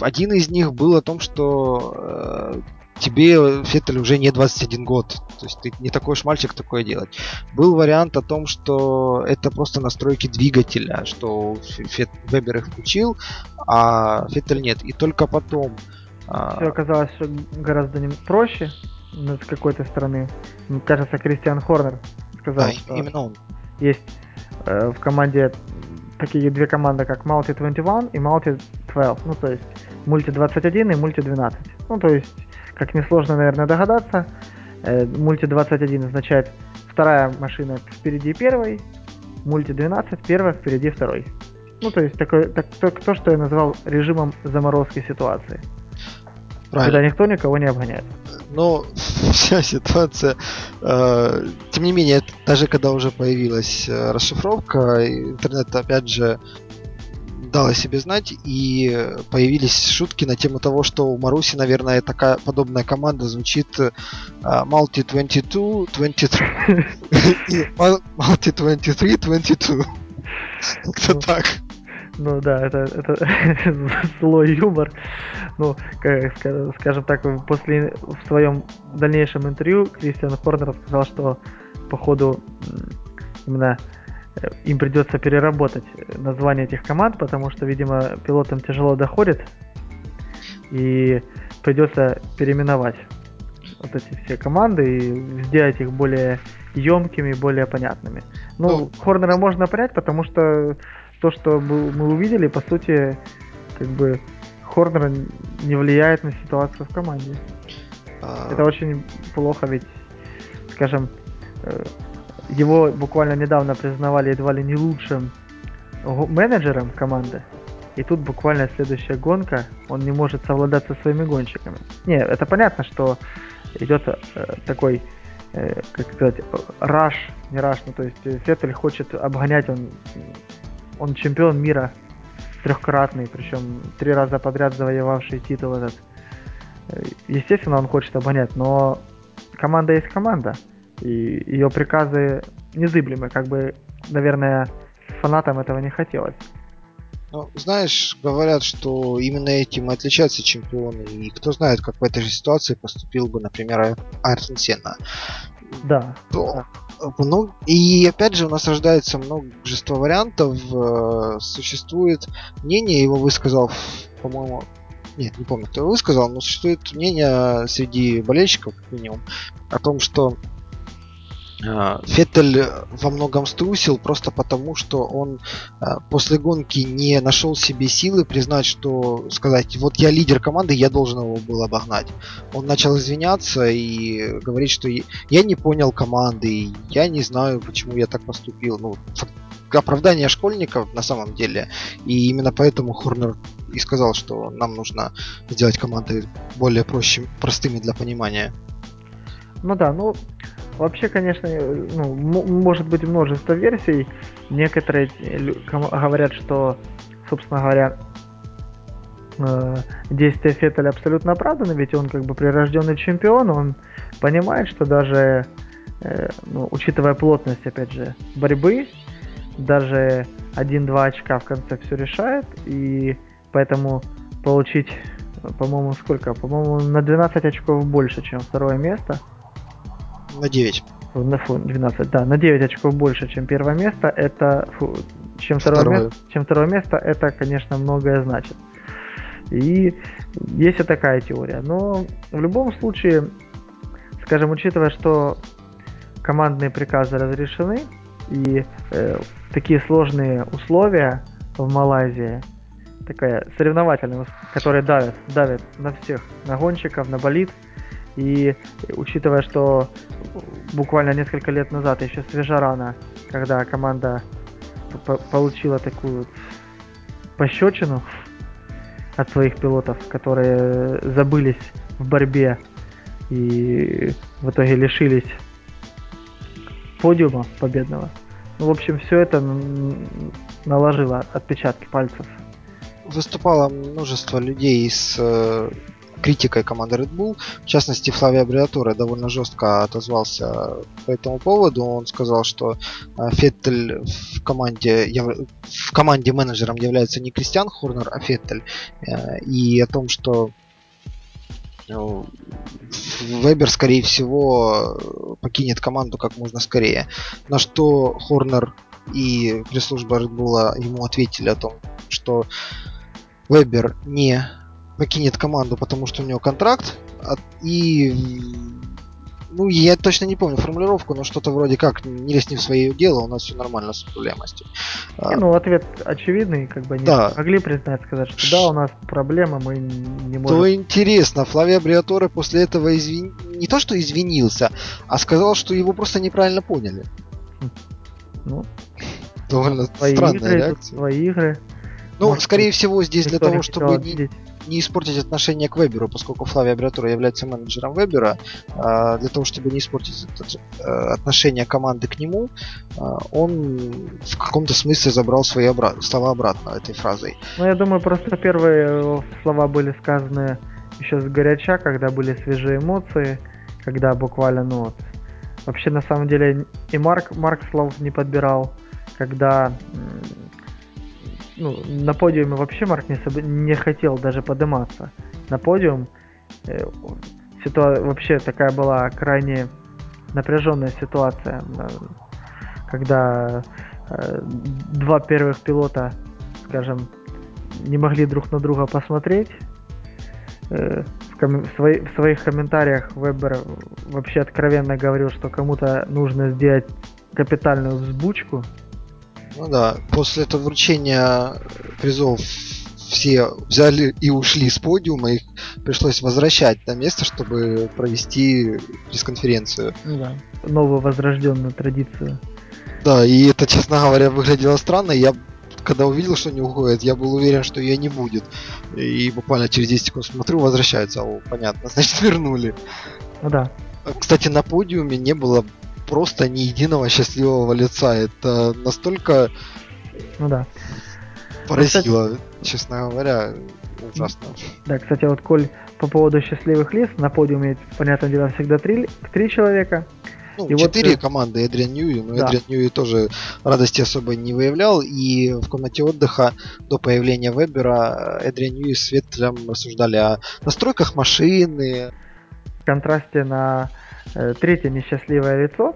один из них был о том, что э, тебе, Феттель, уже не 21 год. То есть ты не такой уж мальчик такое делать. Был вариант о том, что это просто настройки двигателя, что Вебер их включил, а Феттель нет. И только потом... А, Все оказалось гораздо проще с какой-то стороны. Мне кажется, Кристиан Хорнер сказал, да, что именно он. есть э, в команде такие две команды, как Multi 21 и Multi 12. Ну, то есть Multi 21 и Multi 12. Ну, то есть как несложно, наверное, догадаться, мульти 21 означает вторая машина впереди первой, мульти 12 первая впереди второй. Ну, то есть такой, так, то, то, что я назвал режимом заморозки ситуации. Правильно. Когда никто никого не обгоняет. Но [laughs] вся ситуация, э, тем не менее, даже когда уже появилась э, расшифровка, интернет опять же дала себе знать, и появились шутки на тему того, что у Маруси, наверное, такая подобная команда звучит uh, Multi 22 23 Multi 23 22. Как-то так. Ну да, это, это [laughs] злой юмор. Ну, как, скажем так, после в своем дальнейшем интервью Кристиан Хорнер сказал, что по ходу именно Э, им придется переработать название этих команд, потому что, видимо, пилотам тяжело доходит, и придется переименовать вот эти все команды и сделать их более емкими, более понятными. Ну, ну Хорнера можно понять, потому что то, что мы увидели, по сути, как бы Хорнер не влияет на ситуацию в команде. А... Это очень плохо, ведь, скажем, э, его буквально недавно признавали едва ли не лучшим менеджером команды. И тут буквально следующая гонка, он не может совладать со своими гонщиками. Не, это понятно, что идет э, такой, э, как сказать, раш, не раш, ну то есть Феттель хочет обгонять, он, он чемпион мира трехкратный, причем три раза подряд завоевавший титул этот. Э, естественно, он хочет обгонять, но команда есть команда и ее приказы незыблемы, как бы, наверное, фанатам этого не хотелось. Ну, знаешь, говорят, что именно этим и отличаются чемпионы. И кто знает, как в этой же ситуации поступил бы, например, Айртон Сенна. Да. То, ну, и опять же у нас рождается множество вариантов. Э, существует мнение, его высказал, по-моему, нет, не помню, кто его высказал, но существует мнение среди болельщиков, как минимум, о том, что Феттель во многом струсил просто потому, что он а, после гонки не нашел себе силы признать, что сказать, вот я лидер команды, я должен его был обогнать. Он начал извиняться и говорить, что я не понял команды, я не знаю, почему я так поступил. Ну, оправдание школьников на самом деле. И именно поэтому Хорнер и сказал, что нам нужно сделать команды более проще, простыми для понимания. Ну да, ну Вообще, конечно, ну, может быть множество версий. Некоторые говорят, что, собственно говоря, э, действия Феттеля абсолютно оправданы, ведь он как бы прирожденный чемпион, он понимает, что даже, э, ну, учитывая плотность, опять же, борьбы, даже 1-2 очка в конце все решает, и поэтому получить, по-моему, сколько? По-моему, на 12 очков больше, чем второе место – на 9. На фу, 12, да, на 9 очков больше, чем первое место. Это, фу, чем, второе, второе. Место, чем второе место, это, конечно, многое значит. И есть и такая теория. Но в любом случае, скажем, учитывая, что командные приказы разрешены, и э, такие сложные условия в Малайзии, такая соревновательная, которая давит, давит на всех, на гонщиков, на болид. И учитывая, что буквально несколько лет назад, еще свежа рана, когда команда получила такую пощечину от своих пилотов, которые забылись в борьбе и в итоге лишились подиума победного. Ну, в общем, все это наложило отпечатки пальцев. Выступало множество людей с э, критикой команды Red Bull. В частности, Флавия Бриатура довольно жестко отозвался по этому поводу. Он сказал, что э, Феттель в команде, в команде менеджером является не Кристиан Хорнер, а Феттель. Э, и о том, что ну, Вебер, скорее всего, покинет команду как можно скорее. На что Хорнер и пресс-служба Red Bull ему ответили о том, что Вебер не покинет команду, потому что у него контракт. И ну, я точно не помню формулировку, но что-то вроде как не лезь не в свое дело, у нас все нормально с управляемостью. Не, ну, ответ очевидный, как бы они да. могли признать, сказать, что да, у нас проблема, мы не можем... То интересно, Флавия Бриаторе после этого извин... не то, что извинился, а сказал, что его просто неправильно поняли. Ну, довольно странная игры, реакция. Свои игры. Ну, Может, скорее всего, здесь для того, чтобы не, не испортить отношение к Веберу, поскольку Флавия Абриатура является менеджером Вебера, а, для того, чтобы не испортить э, отношение команды к нему, а, он в каком-то смысле забрал свои обра- слова обратно этой фразой. Ну, я думаю, просто первые слова были сказаны еще с горяча, когда были свежие эмоции, когда буквально, ну, вот, вообще на самом деле и Марк, Марк слов не подбирал, когда ну, на подиуме вообще Марк не, не хотел даже подниматься на подиум. Э, ситуа вообще такая была крайне напряженная ситуация, когда э, два первых пилота, скажем, не могли друг на друга посмотреть. Э, в, ком- в, свои- в своих комментариях Вебер вообще откровенно говорил, что кому-то нужно сделать капитальную взбучку ну да, после этого вручения призов все взяли и ушли с подиума, их пришлось возвращать на место, чтобы провести пресс-конференцию. Ну да, новую возрожденную традицию. Да, и это, честно говоря, выглядело странно. Я когда увидел, что они уходят, я был уверен, что ее не будет. И буквально через 10 секунд смотрю, возвращаются. О, понятно, [laughs] значит вернули. Ну да. Кстати, на подиуме не было просто ни единого счастливого лица. Это настолько ну да. поразило, кстати, честно говоря, ужасно. Да, кстати, вот Коль по поводу счастливых лиц, на подиуме, понятное дело, всегда три, три человека. Ну, и четыре вот, э, команды Эдриан Ньюи, но да. Эдриан Ньюи тоже радости особо не выявлял, и в комнате отдыха до появления Вебера Эдриан Ньюи с Ветлем рассуждали о настройках машины. В контрасте на Э, третье несчастливое лицо.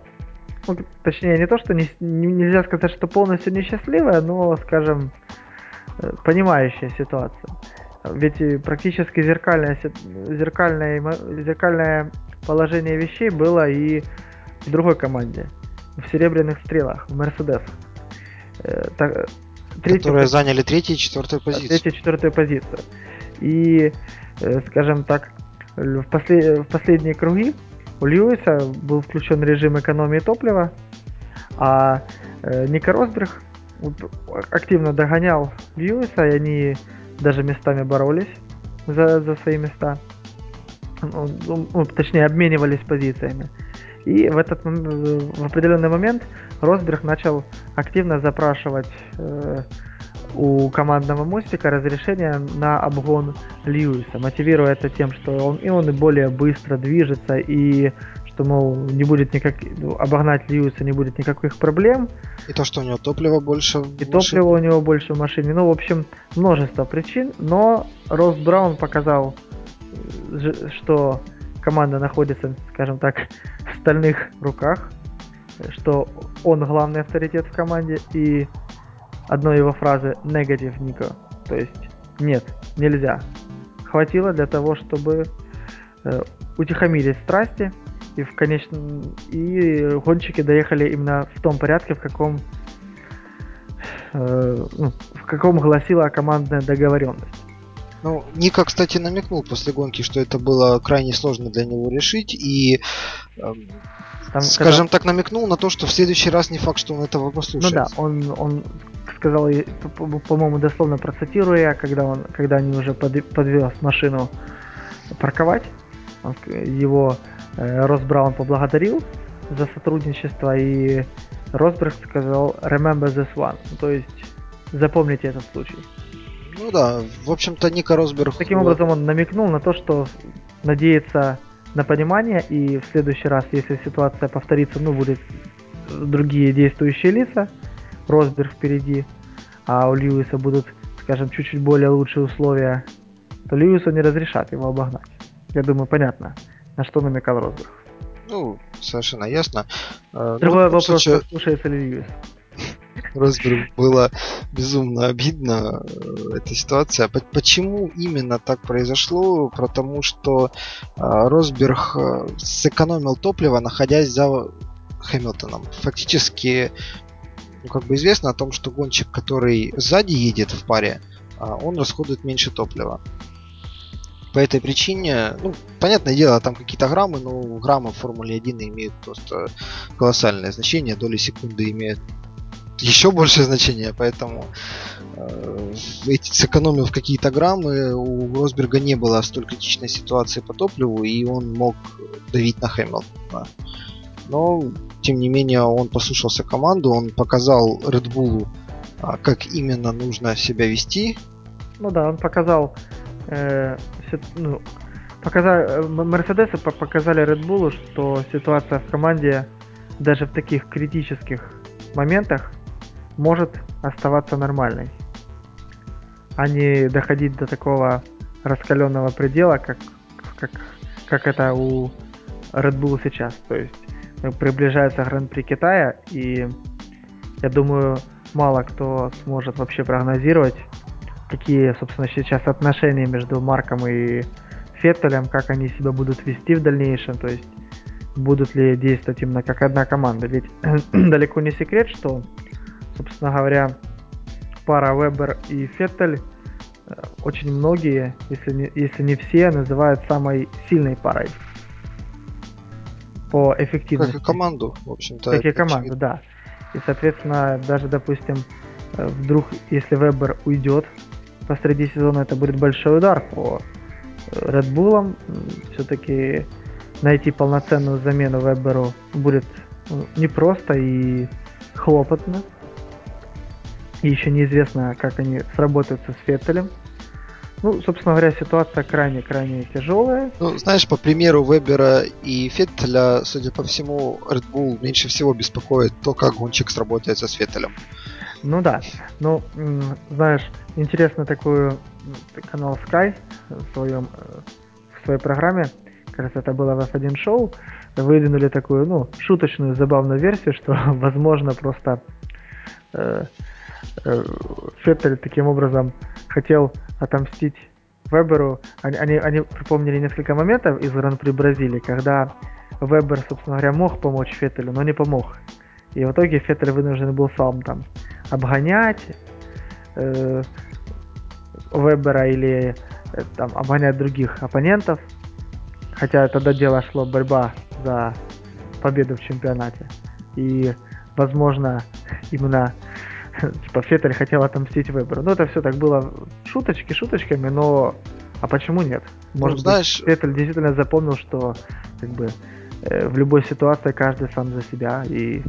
Ну, точнее, не то, что не, нельзя сказать, что полностью несчастливое, но, скажем, э, понимающая ситуацию. Ведь практически зеркальное, зеркальное, зеркальное положение вещей было и в другой команде. В серебряных стрелах, в Мерседес. Э, третий, Которые заняли третью и четвертую позицию. Третью и четвертую позицию. И, скажем так, в, послед, в последние круги у Льюиса был включен режим экономии топлива, а э, Ника Росберг активно догонял Льюиса, и они даже местами боролись за, за свои места. Ну, ну, ну точнее, обменивались позициями. И в этот в определенный момент Росберг начал активно запрашивать э, у командного мостика разрешение на обгон Льюиса, мотивируя это тем, что он и он и более быстро движется, и что, мол, не будет никак, ну, обогнать Льюиса не будет никаких проблем. И то, что у него топлива больше. И топлива у него больше в машине. Ну, в общем, множество причин, но Росс Браун показал, что команда находится, скажем так, в стальных руках, что он главный авторитет в команде, и одной его фразы негатив Нико. То есть нет, нельзя. хватило для того, чтобы э, утихомирить страсти и в конечном и гонщики доехали именно в том порядке, в каком э, ну, в каком гласила командная договоренность. Ну, Ника, кстати, намекнул после гонки, что это было крайне сложно для него решить, и, э, Там, скажем когда... так, намекнул на то, что в следующий раз не факт, что он этого послушается. Ну да, он, он сказал, по-моему, дословно процитируя, когда, он, когда они уже под, подвез машину парковать, он, его э, Рос Браун поблагодарил за сотрудничество, и Росберг сказал «remember this one», ну, то есть запомните этот случай. Ну да, в общем-то Ника Росберг... Таким образом он намекнул на то, что надеется на понимание, и в следующий раз, если ситуация повторится, ну, будут другие действующие лица, Росберг впереди, а у Льюиса будут, скажем, чуть-чуть более лучшие условия, то Льюису не разрешат его обогнать. Я думаю, понятно, на что намекал Росберг. Ну, совершенно ясно. А, Другой ну, вопрос, случае... слушается ли Льюис. Росберг было безумно обидно э, эта ситуация. Почему именно так произошло? Потому что а, Росберг э, сэкономил топливо, находясь за Хэмилтоном. Фактически, ну, как бы известно о том, что гонщик, который сзади едет в паре, а, он расходует меньше топлива. По этой причине, ну, понятное дело, там какие-то граммы, но граммы в Формуле 1 имеют просто колоссальное значение, доли секунды имеют еще большее значение, поэтому э, сэкономив какие-то граммы, у Росберга не было столь критичной ситуации по топливу, и он мог давить на Хэмилтона. Но, тем не менее, он послушался команду, он показал Red Bull, а, как именно нужно себя вести. Ну да, он показал, э, ну, показал Мерседесы показали Red Bull, что ситуация в команде даже в таких критических моментах может оставаться нормальной, а не доходить до такого раскаленного предела, как, как, как это у Red Bull сейчас. То есть э, приближается Гран-при Китая, и я думаю, мало кто сможет вообще прогнозировать, какие, собственно, сейчас отношения между Марком и Феттелем, как они себя будут вести в дальнейшем, то есть будут ли действовать именно как одна команда. Ведь [clears throat] далеко не секрет, что собственно говоря, пара Вебер и Феттель э, очень многие, если не, если не все, называют самой сильной парой по эффективности. Как и команду, в общем-то. Как и команду, да. И, соответственно, даже, допустим, э, вдруг, если Вебер уйдет посреди сезона, это будет большой удар по э, Red Bull. Все-таки найти полноценную замену Веберу будет ну, непросто и хлопотно. И еще неизвестно, как они сработаются с Феттелем. Ну, собственно говоря, ситуация крайне-крайне тяжелая. Ну, знаешь, по примеру Вебера и Феттеля, судя по всему, Red Bull меньше всего беспокоит то, как гонщик сработается с Феттелем. Ну да, ну, знаешь, интересно такую канал Sky в, своем, э, в своей программе, как раз это было в F1 шоу, выдвинули такую, ну, шуточную, забавную версию, что, [laughs] возможно, просто э, Э, Феттель таким образом хотел отомстить Веберу. Они, они, они припомнили несколько моментов из Гран-при Бразилии, когда Вебер, собственно говоря, мог помочь Феттелю, но не помог. И в итоге Феттель вынужден был сам там обгонять э, Вебера или э, там обгонять других оппонентов. Хотя тогда дело шло борьба за победу в чемпионате. И, возможно, именно [laughs] типа Феттель хотел отомстить Веберу. Ну, это все так было шуточки шуточками, но а почему нет? Ну, Может ну, знаешь... быть, Феттель действительно запомнил, что как бы э, в любой ситуации каждый сам за себя и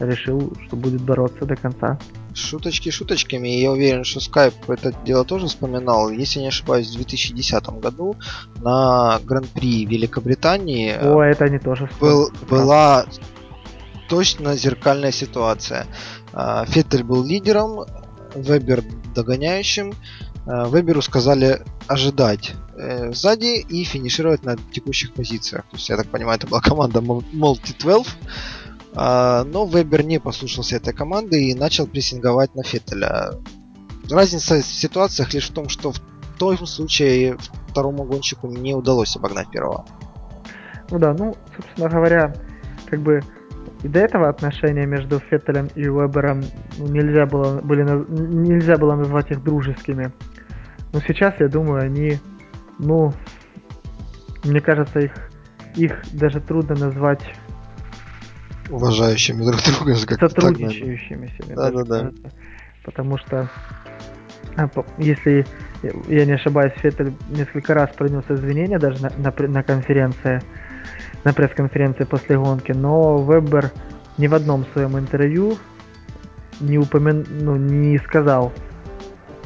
решил, что будет бороться до конца. Шуточки шуточками, я уверен, что Skype это дело тоже вспоминал. Если не ошибаюсь, в 2010 году на Гран-при Великобритании О, это они тоже был, была точно зеркальная ситуация. А, Феттель был лидером, Вебер догоняющим. А, Веберу сказали ожидать э, сзади и финишировать на текущих позициях. То есть, я так понимаю, это была [laughs] команда Multi-12. А, но Вебер не послушался этой команды и начал прессинговать на Феттеля. Разница в ситуациях лишь в том, что в том случае, второму гонщику не удалось обогнать первого. Ну да, ну, собственно говоря, как бы и до этого отношения между Феттелем и Вебером ну, нельзя было, были, нельзя было назвать их дружескими. Но сейчас, я думаю, они, ну, мне кажется, их, их даже трудно назвать уважающими друг друга, как сотрудничающими себе. Да, да, да. Потому что а, если я не ошибаюсь, Феттель несколько раз принес извинения даже на, на, на конференции, на пресс-конференции после гонки, но Вебер ни в одном своем интервью не упомя... ну, не сказал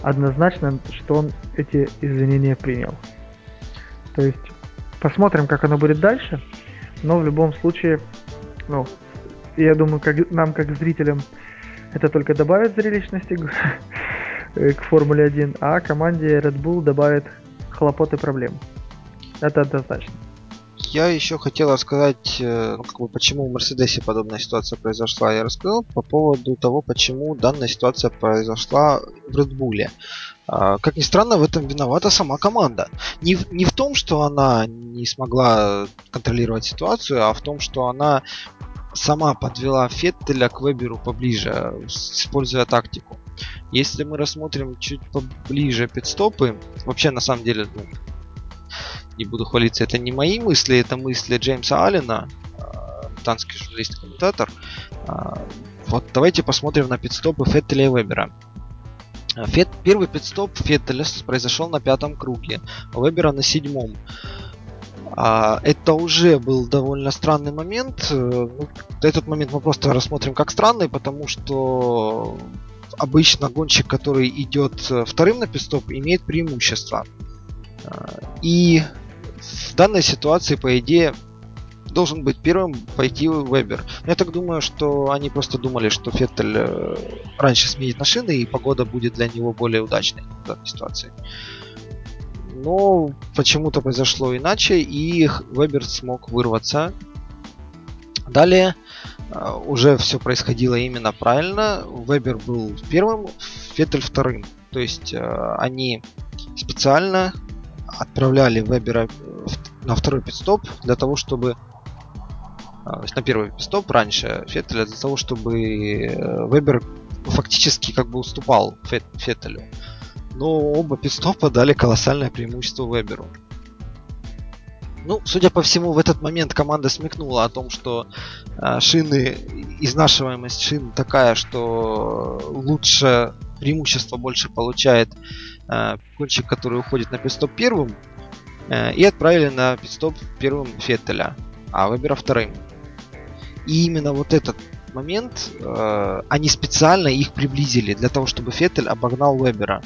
однозначно, что он эти извинения принял. То есть посмотрим, как оно будет дальше, но в любом случае, ну, я думаю, как нам, как зрителям, это только добавит зрелищности к [laughs] Формуле 1, а команде Red Bull добавит хлопот и проблем. Это однозначно. Я еще хотел рассказать, э, ну, как бы, почему в Мерседесе подобная ситуация произошла. Я рассказал по поводу того, почему данная ситуация произошла в Red. А, как ни странно, в этом виновата сама команда. Не в, не в том, что она не смогла контролировать ситуацию, а в том, что она сама подвела Феттеля к Веберу поближе, используя тактику. Если мы рассмотрим чуть поближе пидстопы, вообще на самом деле, ну, не буду хвалиться, это не мои мысли, это мысли Джеймса Аллена, британский журналист-комментатор. А, вот давайте посмотрим на пидстопы Феттеля и Вебера. Фет, первый пидстоп Феттеля произошел на пятом круге, а Вебера на седьмом. А, это уже был довольно странный момент. Э, ну, этот момент мы просто рассмотрим как странный, потому что обычно гонщик, который идет э, вторым на пистоп, имеет преимущество. А, и в данной ситуации, по идее, должен быть первым пойти Вебер. Я так думаю, что они просто думали, что Феттель э, раньше сменит машины, и погода будет для него более удачной в данной ситуации. Но почему-то произошло иначе, и Вебер смог вырваться. Далее а, уже все происходило именно правильно. Вебер был первым, Феттель вторым. То есть а, они специально отправляли Вебера на второй пидстоп для того, чтобы а, на первый пидстоп раньше Феттеля для того, чтобы э, Вебер фактически как бы уступал Феттелю но оба пидстопа дали колоссальное преимущество Веберу. Ну, судя по всему, в этот момент команда смекнула о том, что э, шины, изнашиваемость шин такая, что лучше преимущество больше получает э, гонщик, который уходит на пидстоп первым, и отправили на пидстоп первым Феттеля, а Вебера вторым. И именно вот этот момент э, они специально их приблизили для того, чтобы Феттель обогнал Вебера.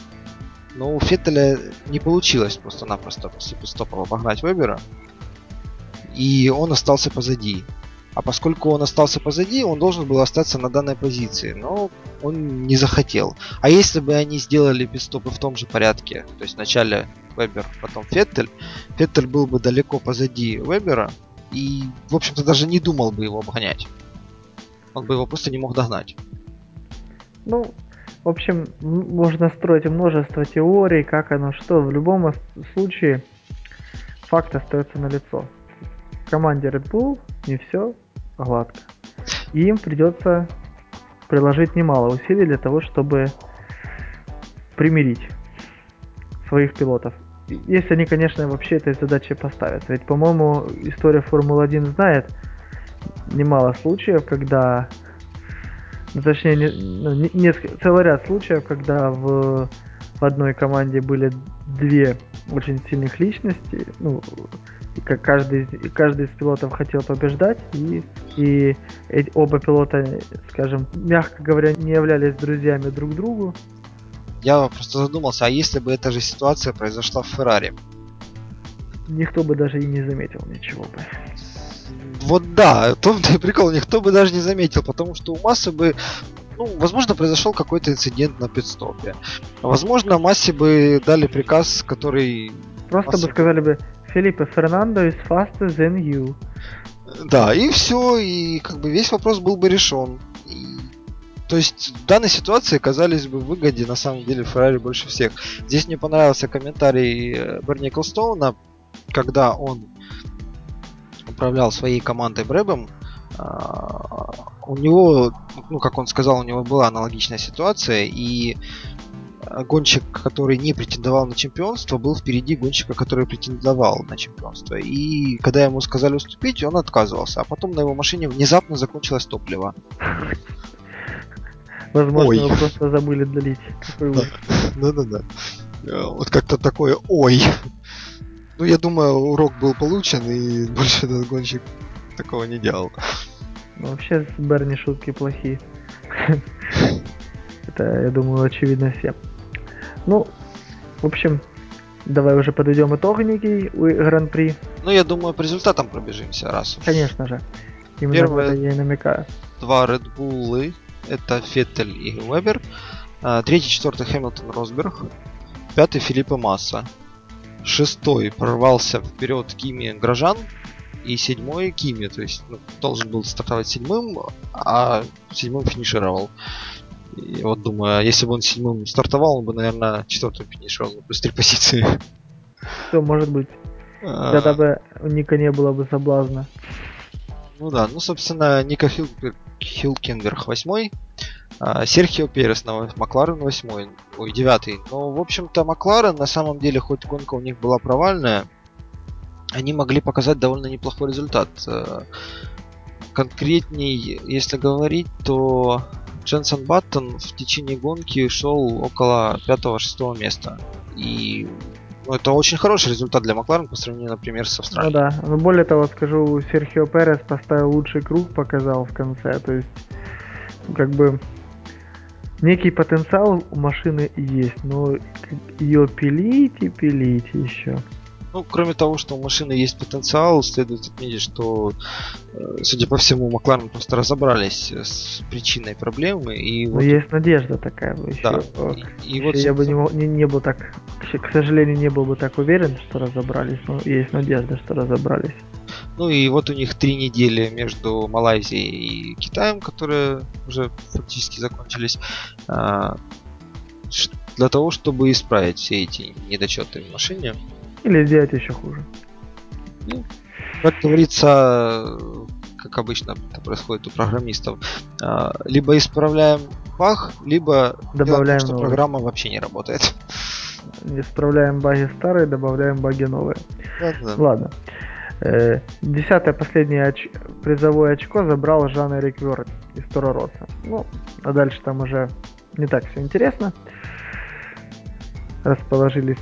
Но у Феттеля не получилось просто-напросто после пидстопа обогнать Вебера. И он остался позади. А поскольку он остался позади, он должен был остаться на данной позиции. Но он не захотел. А если бы они сделали пидстопы в том же порядке, то есть вначале Вебер, потом Феттель, Феттель был бы далеко позади Вебера и, в общем-то, даже не думал бы его обгонять. Он бы его просто не мог догнать. Ну, в общем, можно строить множество теорий, как оно что. В любом случае, факт остается на лицо. Команде Red Bull не все гладко. И им придется приложить немало усилий для того, чтобы примирить своих пилотов. Если они, конечно, вообще этой задачей поставят. Ведь, по-моему, история Формулы-1 знает немало случаев, когда ну, точнее, не, ну, не, несколько, целый ряд случаев, когда в, в одной команде были две очень сильных личности, ну, как каждый, каждый из пилотов хотел побеждать, и, и оба пилота, скажем, мягко говоря, не являлись друзьями друг другу. Я просто задумался, а если бы эта же ситуация произошла в Феррари? Никто бы даже и не заметил ничего бы вот да, том-то и прикол, никто бы даже не заметил, потому что у Массы бы ну, возможно, произошел какой-то инцидент на пидстопе. Возможно, Массе бы дали приказ, который... Просто Масса... бы сказали бы, Филиппе, Фернандо is faster than you. Да, и все, и как бы весь вопрос был бы решен. И то есть в данной ситуации казались бы выгоде на самом деле Феррари больше всех. Здесь мне понравился комментарий э, Берни Колстоуна, когда он управлял своей командой Брэбом, а, у него, ну, как он сказал, у него была аналогичная ситуация, и гонщик, который не претендовал на чемпионство, был впереди гонщика, который претендовал на чемпионство. И когда ему сказали уступить, он отказывался. А потом на его машине внезапно закончилось топливо. Возможно, ой. вы просто забыли долить. Да-да-да. Э, вот как-то такое ой. Ну, я думаю, урок был получен, и больше этот гонщик такого не делал. Ну, вообще, с Берни шутки плохие. [laughs] Это, я думаю, очевидно всем. Ну, в общем, давай уже подведем итог некий у Гран-при. Ну, я думаю, по результатам пробежимся раз. Конечно же. Именно Первое, это я и намекаю. Два Red Bull, это Феттель и Вебер. А, третий, четвертый Хэмилтон Росберг. Пятый Филиппа Масса. Шестой прорвался вперед Кими Грожан. И седьмой Кими, то есть ну, должен был стартовать седьмым, а седьмым финишировал. И вот думаю, а если бы он седьмым стартовал, он бы, наверное, четвертым финишировал, плюс три позиции. Все, может быть. А... Тогда бы у Ника не было бы соблазна. Ну да, ну, собственно, Ника Хил... Хилкенберг восьмой, а Серхио Перес на Макларен восьмой, ой, девятый. Но, в общем-то, Макларен, на самом деле, хоть гонка у них была провальная, они могли показать довольно неплохой результат. Э, конкретней, если говорить, то Дженсен Баттон в течение гонки шел около 5-6 места. И ну, это очень хороший результат для Макларен по сравнению, например, с Австралией. Ну да. Но более того, скажу, Серхио Перес поставил лучший круг, показал в конце. То есть, как бы, некий потенциал у машины есть, но ее пилить и пилить еще. Ну, кроме того, что у машины есть потенциал, следует отметить, что, э, судя по всему, Макларен просто разобрались с причиной проблемы. И Но вот... есть надежда такая. Еще, да. И, и вот, я бы не, не, не был так, к сожалению, не был бы так уверен, что разобрались, но есть надежда, что разобрались. Ну и вот у них три недели между Малайзией и Китаем, которые уже фактически закончились, а, для того, чтобы исправить все эти недочеты в машине. Или сделать еще хуже. Ну, как говорится, как обычно это происходит у программистов, а, либо исправляем баг, либо добавляем что новый. программа вообще не работает. Исправляем баги старые, добавляем баги новые. Да, да. Ладно. Э, десятое последнее оч... призовое очко забрал Жан Эрик Верт из Торо Росса. Ну, а дальше там уже не так все интересно. Расположились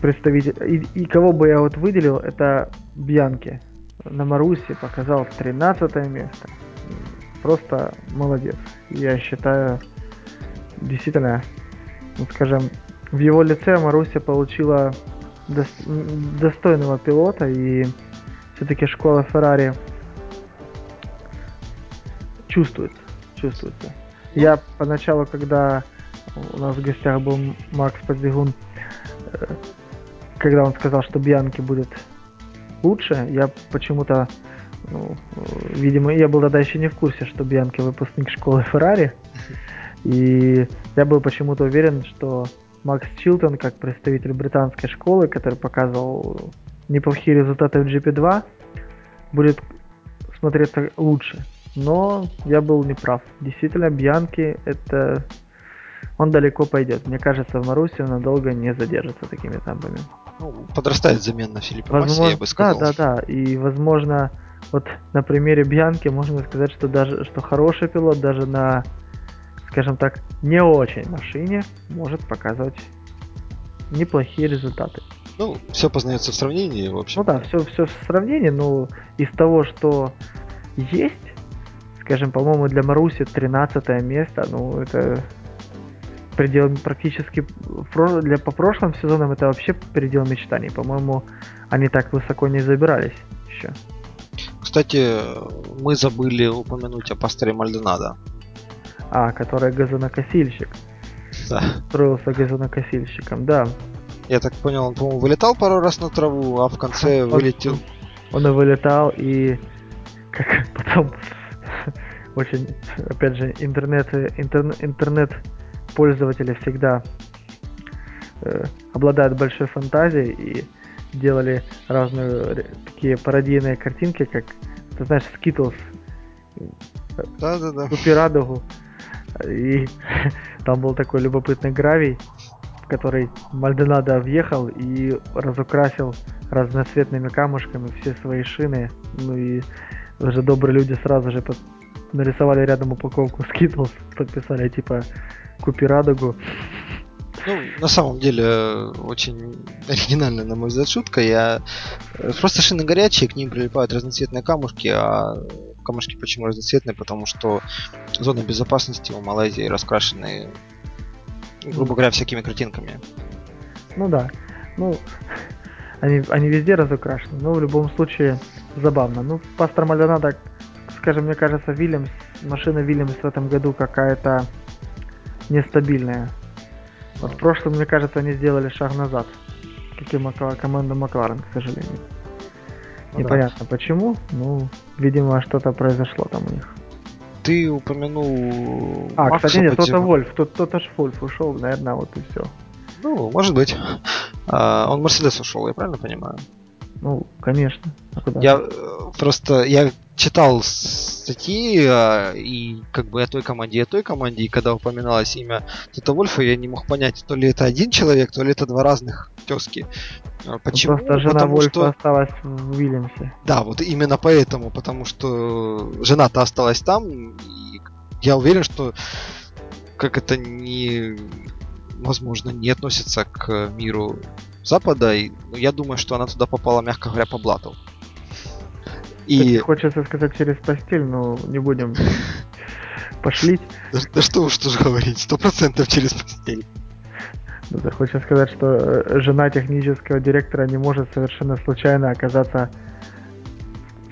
представитель. И, и кого бы я вот выделил, это Бьянки. На Маруси показал 13 место. Просто молодец. Я считаю, действительно, ну, скажем, в его лице Маруся получила достойного пилота, и все-таки школа Феррари чувствуется, чувствуется. Я поначалу, когда у нас в гостях был Макс Подзигун, э, когда он сказал, что Бьянки будет лучше, я почему-то, ну, видимо, я был тогда еще не в курсе, что Бьянки выпускник школы Феррари. И я был почему-то уверен, что Макс Чилтон, как представитель британской школы, который показывал неплохие результаты в GP2, будет смотреться лучше. Но я был неправ. Действительно, Бьянки это он далеко пойдет. Мне кажется, в Маруси он надолго не задержится такими темпами. Ну, подрастает замена Филиппа Возможно, Масси, я бы сказал. Да, да, да. И, возможно, вот на примере Бьянки можно сказать, что даже что хороший пилот даже на, скажем так, не очень машине может показывать неплохие результаты. Ну, все познается в сравнении, в общем. Ну да, все, все в сравнении, но из того, что есть, скажем, по-моему, для Маруси 13 место, ну, это предел практически для по прошлым сезонам это вообще предел мечтаний. По-моему, они так высоко не забирались еще. Кстати, мы забыли упомянуть о пасторе Мальдонадо. А, который газонокосильщик. Да. Строился газонокосильщиком, да. Я так понял, он, по-моему, вылетал пару раз на траву, а в конце он, вылетел. Он и вылетал, и как потом [laughs] очень, опять же, интернет, интернет, интернет пользователи всегда э, обладают большой фантазией и делали разные такие пародийные картинки, как, ты знаешь, Skittles. Да, да, да. Купи радугу. И [laughs] там был такой любопытный гравий, в который Мальдонадо въехал и разукрасил разноцветными камушками все свои шины. Ну и уже добрые люди сразу же. Нарисовали рядом упаковку [laughs] Skittles, подписали типа «Купи радугу». Ну, на самом деле, очень оригинальная, на мой взгляд, шутка. Я... Э, просто шины горячие, к ним прилипают разноцветные камушки, а камушки почему разноцветные? Потому что зоны безопасности у Малайзии раскрашены, грубо говоря, всякими картинками. Ну да. Ну, [laughs] они, они везде разукрашены, но в любом случае забавно. Ну, пастор Мальдонадо, скажем, мне кажется, Вильямс, машина Вильямс в этом году какая-то нестабильная. Вот в прошлом, мне кажется, они сделали шаг назад, как и команда Макларен, к сожалению. Ну, Непонятно да. почему, ну, видимо, что-то произошло там у них. Ты упомянул. А, Макса кстати, нет, кто-то Вольф, тот, тот аж Вольф ушел, наверное, вот и все. Ну, может быть. А, он Мерседес ушел, я правильно понимаю? Ну, конечно. А я э, просто я читал статьи а, и как бы о той команде, и о той команде, и когда упоминалось имя Тота Вольфа, я не мог понять, то ли это один человек, то ли это два разных тески. А, почему? Просто жена потому Вольфа что... осталась в Уильямсе. Да, вот именно поэтому, потому что жена-то осталась там, и я уверен, что как это не возможно, не относится к миру Запада. И, ну, я думаю, что она туда попала, мягко говоря, по блату. И... Хочется сказать через постель, но не будем [laughs] пошлить. Да, да что уж тоже говорить, сто процентов через постель. Ну, да, хочется сказать, что э, жена технического директора не может совершенно случайно оказаться,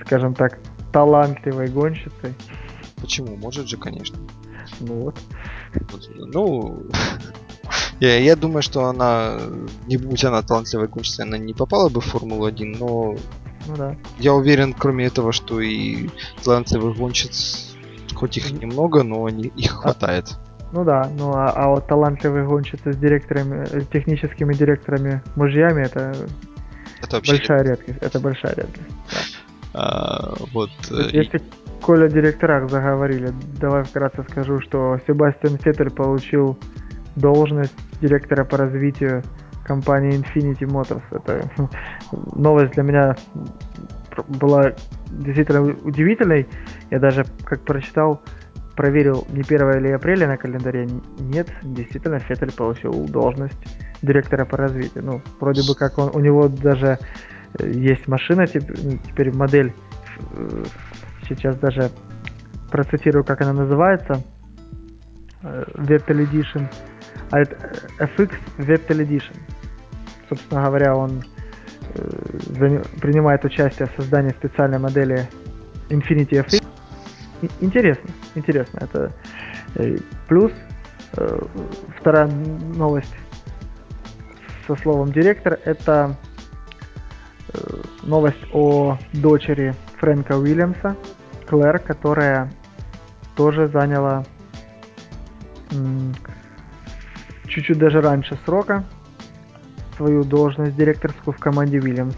скажем так, талантливой гонщицей. Почему? Может же, конечно. Ну вот. Ну, я, я думаю, что она, не будь она талантливой гонщицей, она не попала бы в Формулу-1, но ну, да. я уверен, кроме этого, что и талантливых гонщиц, хоть их немного, но они, их а, хватает. Ну да, ну а, а вот талантливые гонщицы с директорами, э, техническими директорами мужьями это, это большая редкость. Это большая редкость. Да. А, вот. Э, если Коля о директорах заговорили, давай вкратце скажу, что Себастьян Феттель получил должность директора по развитию компании Infinity Motors. Это [laughs] новость для меня была действительно удивительной. Я даже, как прочитал, проверил, не 1 или апреля на календаре. Нет, действительно, Феттель получил должность директора по развитию. Ну, вроде бы как он, у него даже э, есть машина, теперь модель, э, сейчас даже процитирую, как она называется, э, Vettel Edition. А это FX Vettel Edition. Собственно говоря, он э, принимает участие в создании специальной модели Infinity FX. Интересно, интересно. Это э, плюс. Э, вторая новость со словом директор это э, новость о дочери Фрэнка Уильямса, Клэр, которая тоже заняла чуть-чуть даже раньше срока свою должность директорскую в команде Williams.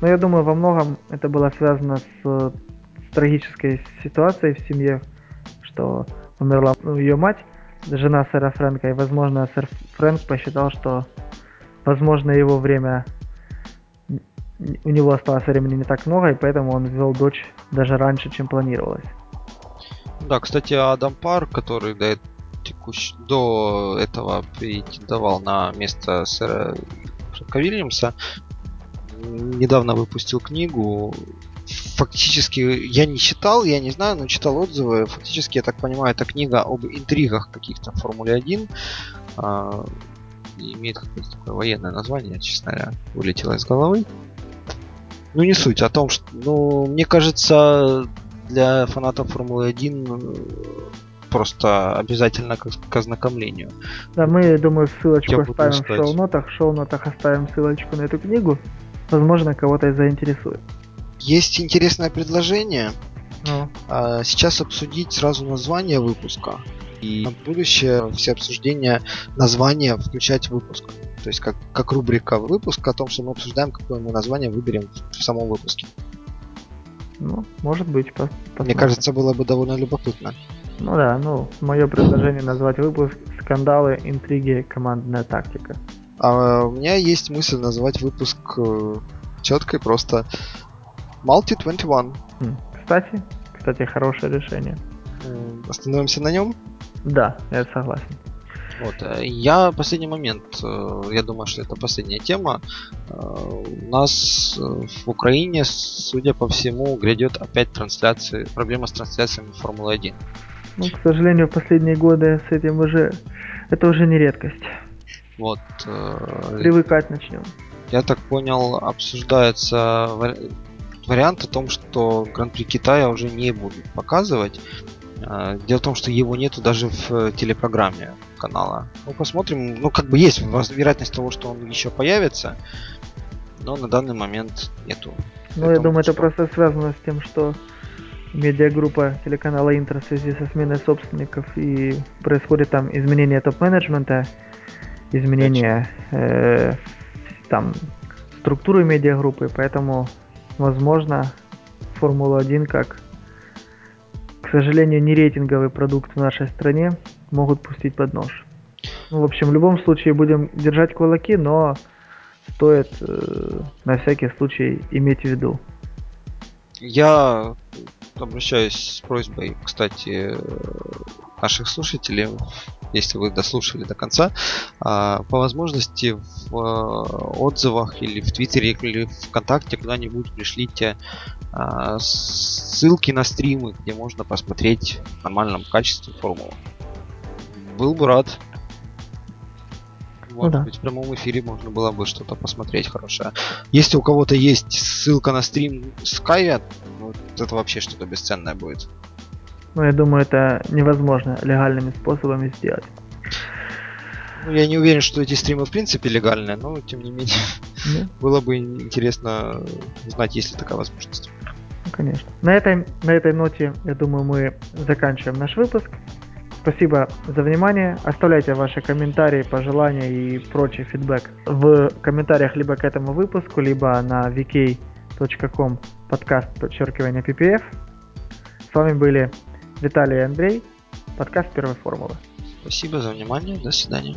Но я думаю, во многом это было связано с, с трагической ситуацией в семье, что умерла ну, ее мать, жена сэра Фрэнка, и, возможно, сэр Фрэнк посчитал, что, возможно, его время, у него осталось времени не так много, и поэтому он ввел дочь даже раньше, чем планировалось. Да, кстати, Адам Пар, который до текущ... до этого претендовал на место сэра Фрэнка Вильямса, недавно выпустил книгу. Фактически, я не читал, я не знаю, но читал отзывы. Фактически, я так понимаю, это книга об интригах каких-то в Формуле 1. А, имеет какое-то такое военное название, честно говоря, вылетело из головы. Ну, не суть, о том, что, ну, мне кажется, для фанатов Формулы 1 просто обязательно к, к ознакомлению. Да, мы, думаю, ссылочку Я оставим в шоу-нотах. В шоу-нотах оставим ссылочку на эту книгу. Возможно, кого-то и заинтересует. Есть интересное предложение. Ну. А сейчас обсудить сразу название выпуска и на будущее все обсуждения названия включать в выпуск. То есть как, как рубрика выпуска о том, что мы обсуждаем, какое мы название выберем в самом выпуске. Ну, может быть. По Мне кажется, было бы довольно любопытно. Ну да, ну, мое предложение назвать выпуск «Скандалы, интриги, командная тактика». А у меня есть мысль назвать выпуск э, четко и просто Multi 21. Хм, кстати, кстати, хорошее решение. Остановимся на нем? Да, я согласен. Вот. Э, я последний момент, э, я думаю, что это последняя тема. Э, у нас в Украине, судя по всему, грядет опять трансляции, проблема с трансляциями Формулы 1. Ну, к сожалению, в последние годы с этим уже, это уже не редкость. Вот. Привыкать начнем. Я так понял, обсуждается вариант о том, что Гран-при Китая уже не будут показывать. А, дело в том, что его нету даже в э, телепрограмме канала. Ну, посмотрим. Ну, как бы есть вероятность того, что он еще появится, но на данный момент нету. Ну, я думаю, это просто связано с тем, что медиагруппа телеканала Интер в связи со сменой собственников и происходит там изменение топ-менеджмента, изменение э, там структуры медиагруппы, поэтому возможно Формула-1 как сожалению, не рейтинговый продукт в нашей стране могут пустить под нож. Ну, в общем, в любом случае будем держать кулаки, но стоит э, на всякий случай иметь в виду. Я обращаюсь с просьбой, кстати, наших слушателей, если вы дослушали до конца, а, по возможности в э, отзывах или в Твиттере или в ВКонтакте куда-нибудь пришлите а, ссылки на стримы, где можно посмотреть в нормальном качестве формулу. Был бы рад. Может ну, да. быть, в прямом эфире можно было бы что-то посмотреть хорошее. Если у кого-то есть ссылка на стрим Sky, ну, это вообще что-то бесценное будет. Ну, я думаю, это невозможно легальными способами сделать. Ну, я не уверен, что эти стримы в принципе легальные, но тем не менее mm. [laughs] было бы интересно узнать, есть ли такая возможность. Ну, конечно. На этой, на этой ноте, я думаю, мы заканчиваем наш выпуск. Спасибо за внимание. Оставляйте ваши комментарии, пожелания и прочий фидбэк в комментариях либо к этому выпуску, либо на vk.com подкаст подчеркивание PPF. С вами были Виталий и Андрей, подкаст первой формулы. Спасибо за внимание, до свидания.